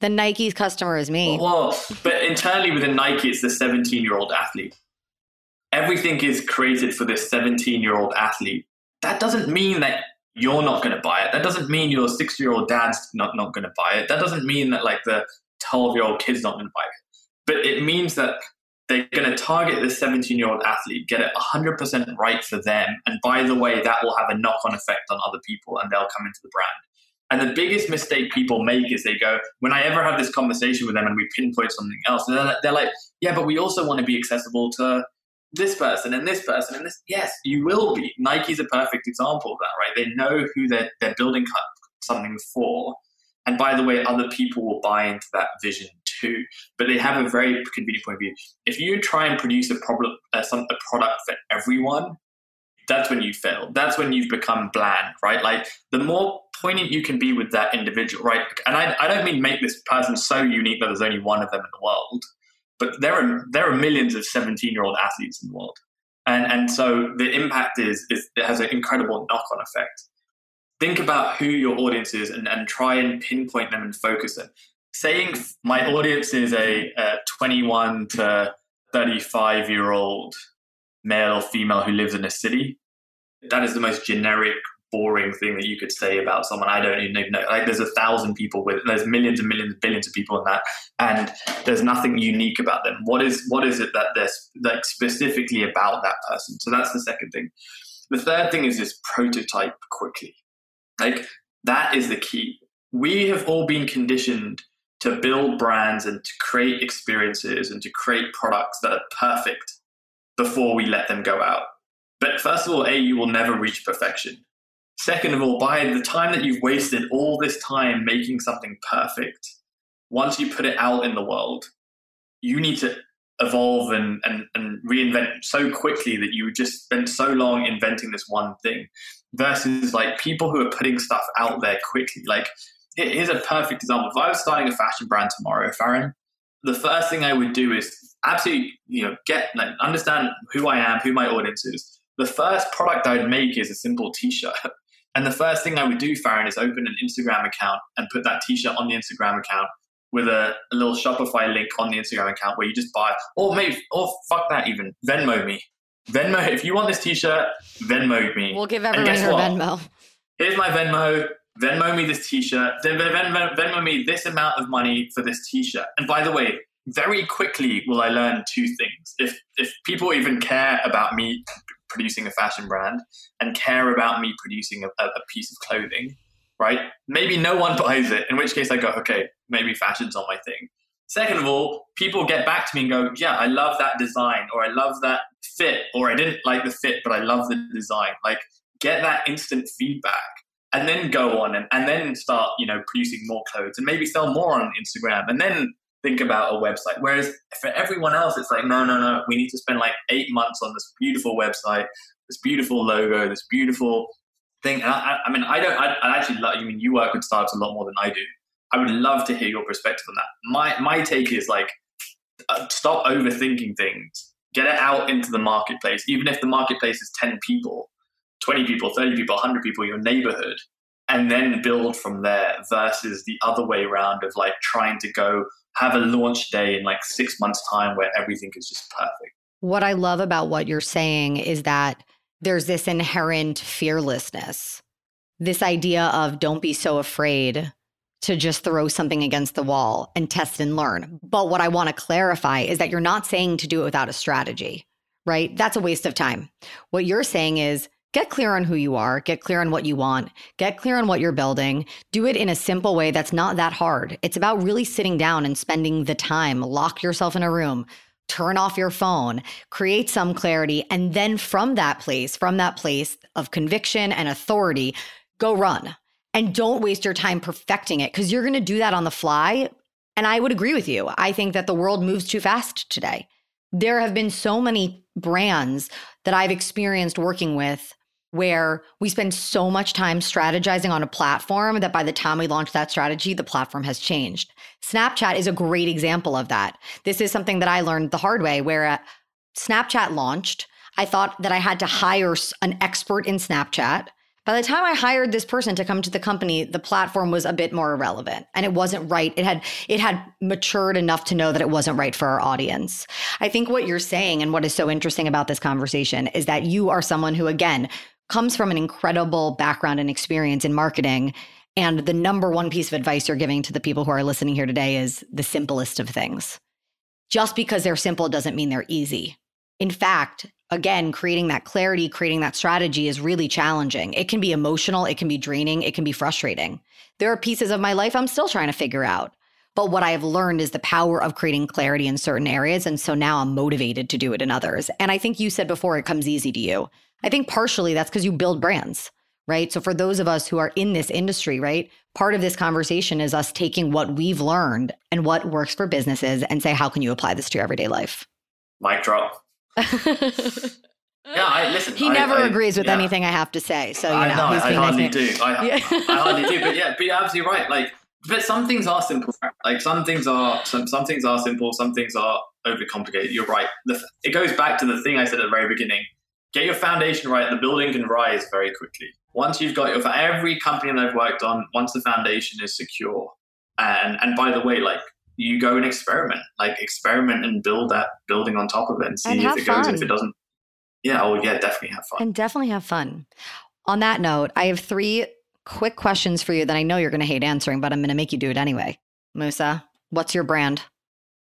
The Nike's customer is me. Well, but internally within Nike, it's the 17 year old athlete. Everything is created for this 17 year old athlete. That doesn't mean that you're not going to buy it. That doesn't mean your six year old dad's not, not going to buy it. That doesn't mean that like the 12 year old kid's not going to buy it. But it means that they're going to target the 17 year old athlete, get it 100% right for them. And by the way, that will have a knock on effect on other people and they'll come into the brand. And the biggest mistake people make is they go, when I ever have this conversation with them and we pinpoint something else, they're, they're like, yeah, but we also want to be accessible to this person and this person and this. Yes, you will be. Nike's a perfect example of that, right? They know who they're, they're building something for. And by the way, other people will buy into that vision too. But they have a very convenient point of view. If you try and produce a problem, uh, some, a product for everyone, that's when you fail. That's when you've become bland, right? Like the more poignant you can be with that individual, right? And I, I don't mean make this person so unique that there's only one of them in the world, but there are there are millions of 17 year old athletes in the world, and and so the impact is, is it has an incredible knock on effect. Think about who your audience is and, and try and pinpoint them and focus them. Saying my audience is a, a 21 to 35 year old male or female who lives in a city, that is the most generic boring thing that you could say about someone. I don't even know. Like there's a thousand people with there's millions and millions, and billions of people in that, and there's nothing unique about them. What is what is it that there's like specifically about that person? So that's the second thing. The third thing is this prototype quickly. Like that is the key. We have all been conditioned to build brands and to create experiences and to create products that are perfect before we let them go out. But first of all, A, you will never reach perfection Second of all, by the time that you've wasted all this time making something perfect, once you put it out in the world, you need to evolve and, and, and reinvent so quickly that you just spend so long inventing this one thing versus like people who are putting stuff out there quickly. Like, here's a perfect example. If I was starting a fashion brand tomorrow, Farryn, the first thing I would do is absolutely, you know, get like understand who I am, who my audience is. The first product I'd make is a simple t-shirt. And the first thing I would do, Farryn, is open an Instagram account and put that t-shirt on the Instagram account with a, a, little Shopify link on the Instagram account where you just buy, or maybe, or fuck that even, Venmo me. Venmo, if you want this t-shirt, Venmo me. We'll give everyone your what? Venmo. Here's my Venmo. Venmo me this t-shirt. Venmo, Venmo me this amount of money for this t-shirt. And by the way, very quickly will I learn two things. If if people even care about me producing a fashion brand and care about me producing a, a piece of clothing, right? Maybe no one buys it, in which case I go, okay, maybe fashion's not my thing. Second of all, people get back to me and go, yeah, I love that design, or I love that fit, or I didn't like the fit, but I love the design. Like, get that instant feedback and then go on and, and then start, you know, producing more clothes and maybe sell more on Instagram and then think about a website. Whereas for everyone else, it's like, no, no, no, we need to spend like eight months on this beautiful website, this beautiful logo, this beautiful thing. And I, I mean, I don't, I, I actually love, I mean, you work with startups a lot more than I do. I would love to hear your perspective on that. My, my take is like, uh, stop overthinking things. Get it out into the marketplace. Even if the marketplace is 10 people, 20 people, 30 people, 100 people, your neighborhood, and then build from there versus the other way around of like trying to go have a launch day in like six months' time where everything is just perfect. What I love about what you're saying is that there's this inherent fearlessness, this idea of don't be so afraid to just throw something against the wall and test and learn. But what I want to clarify is that you're not saying to do it without a strategy, right? That's a waste of time. What you're saying is get clear on who you are, get clear on what you want, get clear on what you're building, do it in a simple way that's not that hard. It's about really sitting down and spending the time, lock yourself in a room. Turn off your phone, create some clarity. And then from that place, from that place of conviction and authority, go run and don't waste your time perfecting it because you're going to do that on the fly. And I would agree with you. I think that the world moves too fast today. There have been so many brands that I've experienced working with where we spend so much time strategizing on a platform that by the time we launch that strategy, the platform has changed. Snapchat is a great example of that. This is something that I learned the hard way where Snapchat launched. I thought that I had to hire an expert in Snapchat by the time I hired this person to come to the company, the platform was a bit more irrelevant and it wasn't right. It had it had matured enough to know that it wasn't right for our audience. I think what you're saying and what is so interesting about this conversation is that you are someone who again comes from an incredible background and experience in marketing and the number one piece of advice you're giving to the people who are listening here today is the simplest of things. Just because they're simple doesn't mean they're easy. In fact, again, creating that clarity, creating that strategy is really challenging. It can be emotional, it can be draining, it can be frustrating. There are pieces of my life I'm still trying to figure out. But what I have learned is the power of creating clarity in certain areas. And so now I'm motivated to do it in others. And I think you said before it comes easy to you. I think partially that's because you build brands, right? So for those of us who are in this industry, right? Part of this conversation is us taking what we've learned and what works for businesses and say, how can you apply this to your everyday life? Mic drop. Yeah, I listen. He I, never I, agrees with yeah. anything I have to say. So you I know, know. he's I being nice hardly to do. I, Yeah. I hardly do. But yeah, but you're absolutely right. Like, but some things are simple. Like some things are some some things are simple. Some things are overcomplicated. You're right. The, it goes back to the thing I said at the very beginning. Get your foundation right. The building can rise very quickly. Once you've got your for every company that I've worked on, once the foundation is secure, and and by the way, like you go and experiment, like experiment and build that building on top of it and see And if it goes. fun. If it doesn't, yeah, oh yeah, definitely have fun. And definitely have fun. On that note, I have three quick questions for you that I know you're going to hate answering, but I'm going to make you do it anyway. Musa, what's your brand?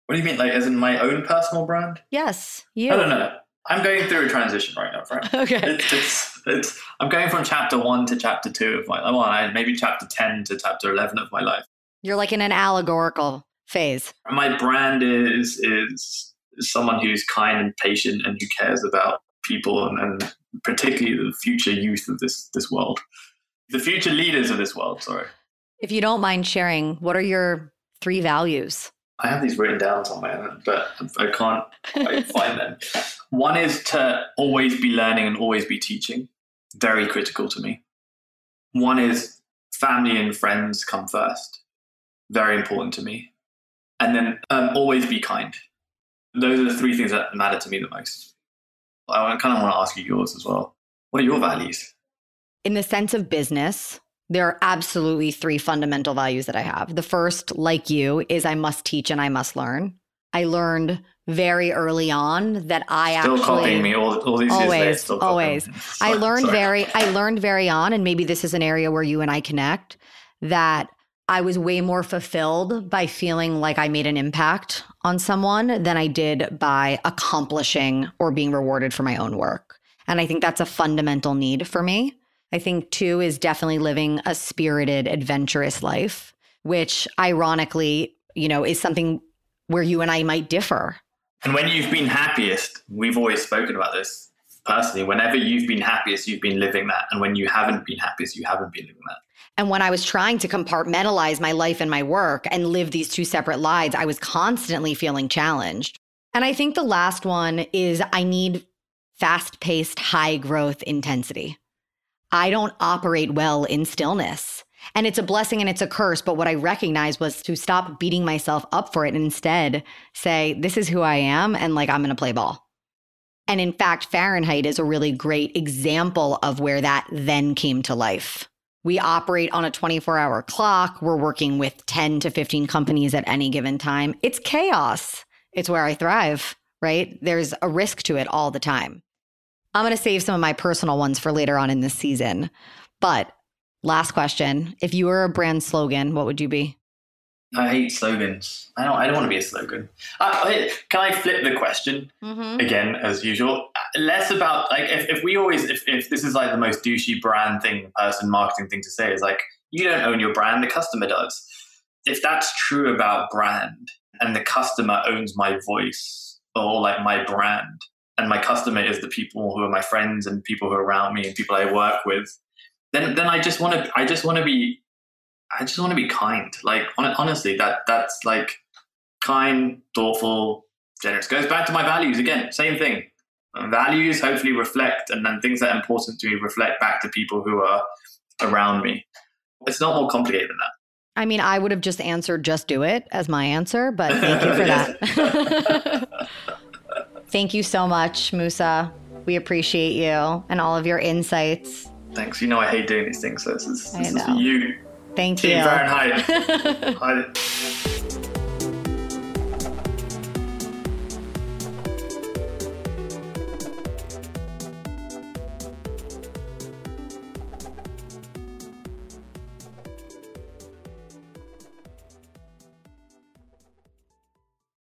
What do you mean, like as in my own personal brand? Yes, you. I don't know. I'm going through a transition right now, Frank. Okay. It's, it's, it's, I'm going from chapter one to chapter two of my well, maybe chapter 10 to chapter 11 of my life. You're like in an allegorical phase. My brand is, is someone who's kind and patient and who cares about people and, and particularly the future youth of this, this world. The future leaders of this world, sorry. If you don't mind sharing, what are your three values? I have these written down somewhere, but I can't quite find them. One is to always be learning and always be teaching. Very critical to me. One is family and friends come first. Very important to me. And then um, always be kind. Those are the three things that matter to me the most. I kind of want to ask you yours as well. What are your values? In the sense of business, there are absolutely three fundamental values that I have. The first, like you, is I must teach and I must learn. I learned very early on that I Still actually copying me all, all these years later. Always, copying always. me. I learned sorry. very I learned very on and maybe this is an area where you and I connect that I was way more fulfilled by feeling like I made an impact on someone than I did by accomplishing or being rewarded for my own work. And I think that's a fundamental need for me. I think two is definitely living a spirited, adventurous life, which ironically, you know, is something where you and I might differ. And when you've been happiest, we've always spoken about this personally. Whenever you've been happiest, you've been living that. And when you haven't been happiest, you haven't been living that. And when I was trying to compartmentalize my life and my work and live these two separate lives, I was constantly feeling challenged. And I think the last one is I need fast paced, high growth intensity. I don't operate well in stillness. And it's a blessing and it's a curse. But what I recognized was to stop beating myself up for it and instead say, this is who I am. And like, I'm going to play ball. And in fact, Fahrenheit is a really great example of where that then came to life. We operate on a 24 hour clock. We're working with 10 to 15 companies at any given time. It's chaos. It's where I thrive, right? There's a risk to it all the time. I'm going to save some of my personal ones for later on in this season. But last question if you were a brand slogan, what would you be? I hate slogans. I don't. I don't want to be a slogan. I, can I flip the question mm-hmm. again, as usual? Less about like if, if we always if, if this is like the most douchey brand thing, person marketing thing to say is like you don't own your brand, the customer does. If that's true about brand, and the customer owns my voice or like my brand, and my customer is the people who are my friends and people who are around me and people I work with, then then I just want to I just want to be I just want to be kind. Like honestly, that that's like kind, thoughtful, generous. Goes back to my values again. Same thing. Values hopefully reflect, and then things that are important to me reflect back to people who are around me. It's not more complicated than that. I mean, I would have just answered "just do it" as my answer, but thank you for that. thank you so much, Musa. We appreciate you and all of your insights. Thanks. You know I hate doing these things, so this is, this is you Thank you. Farryn.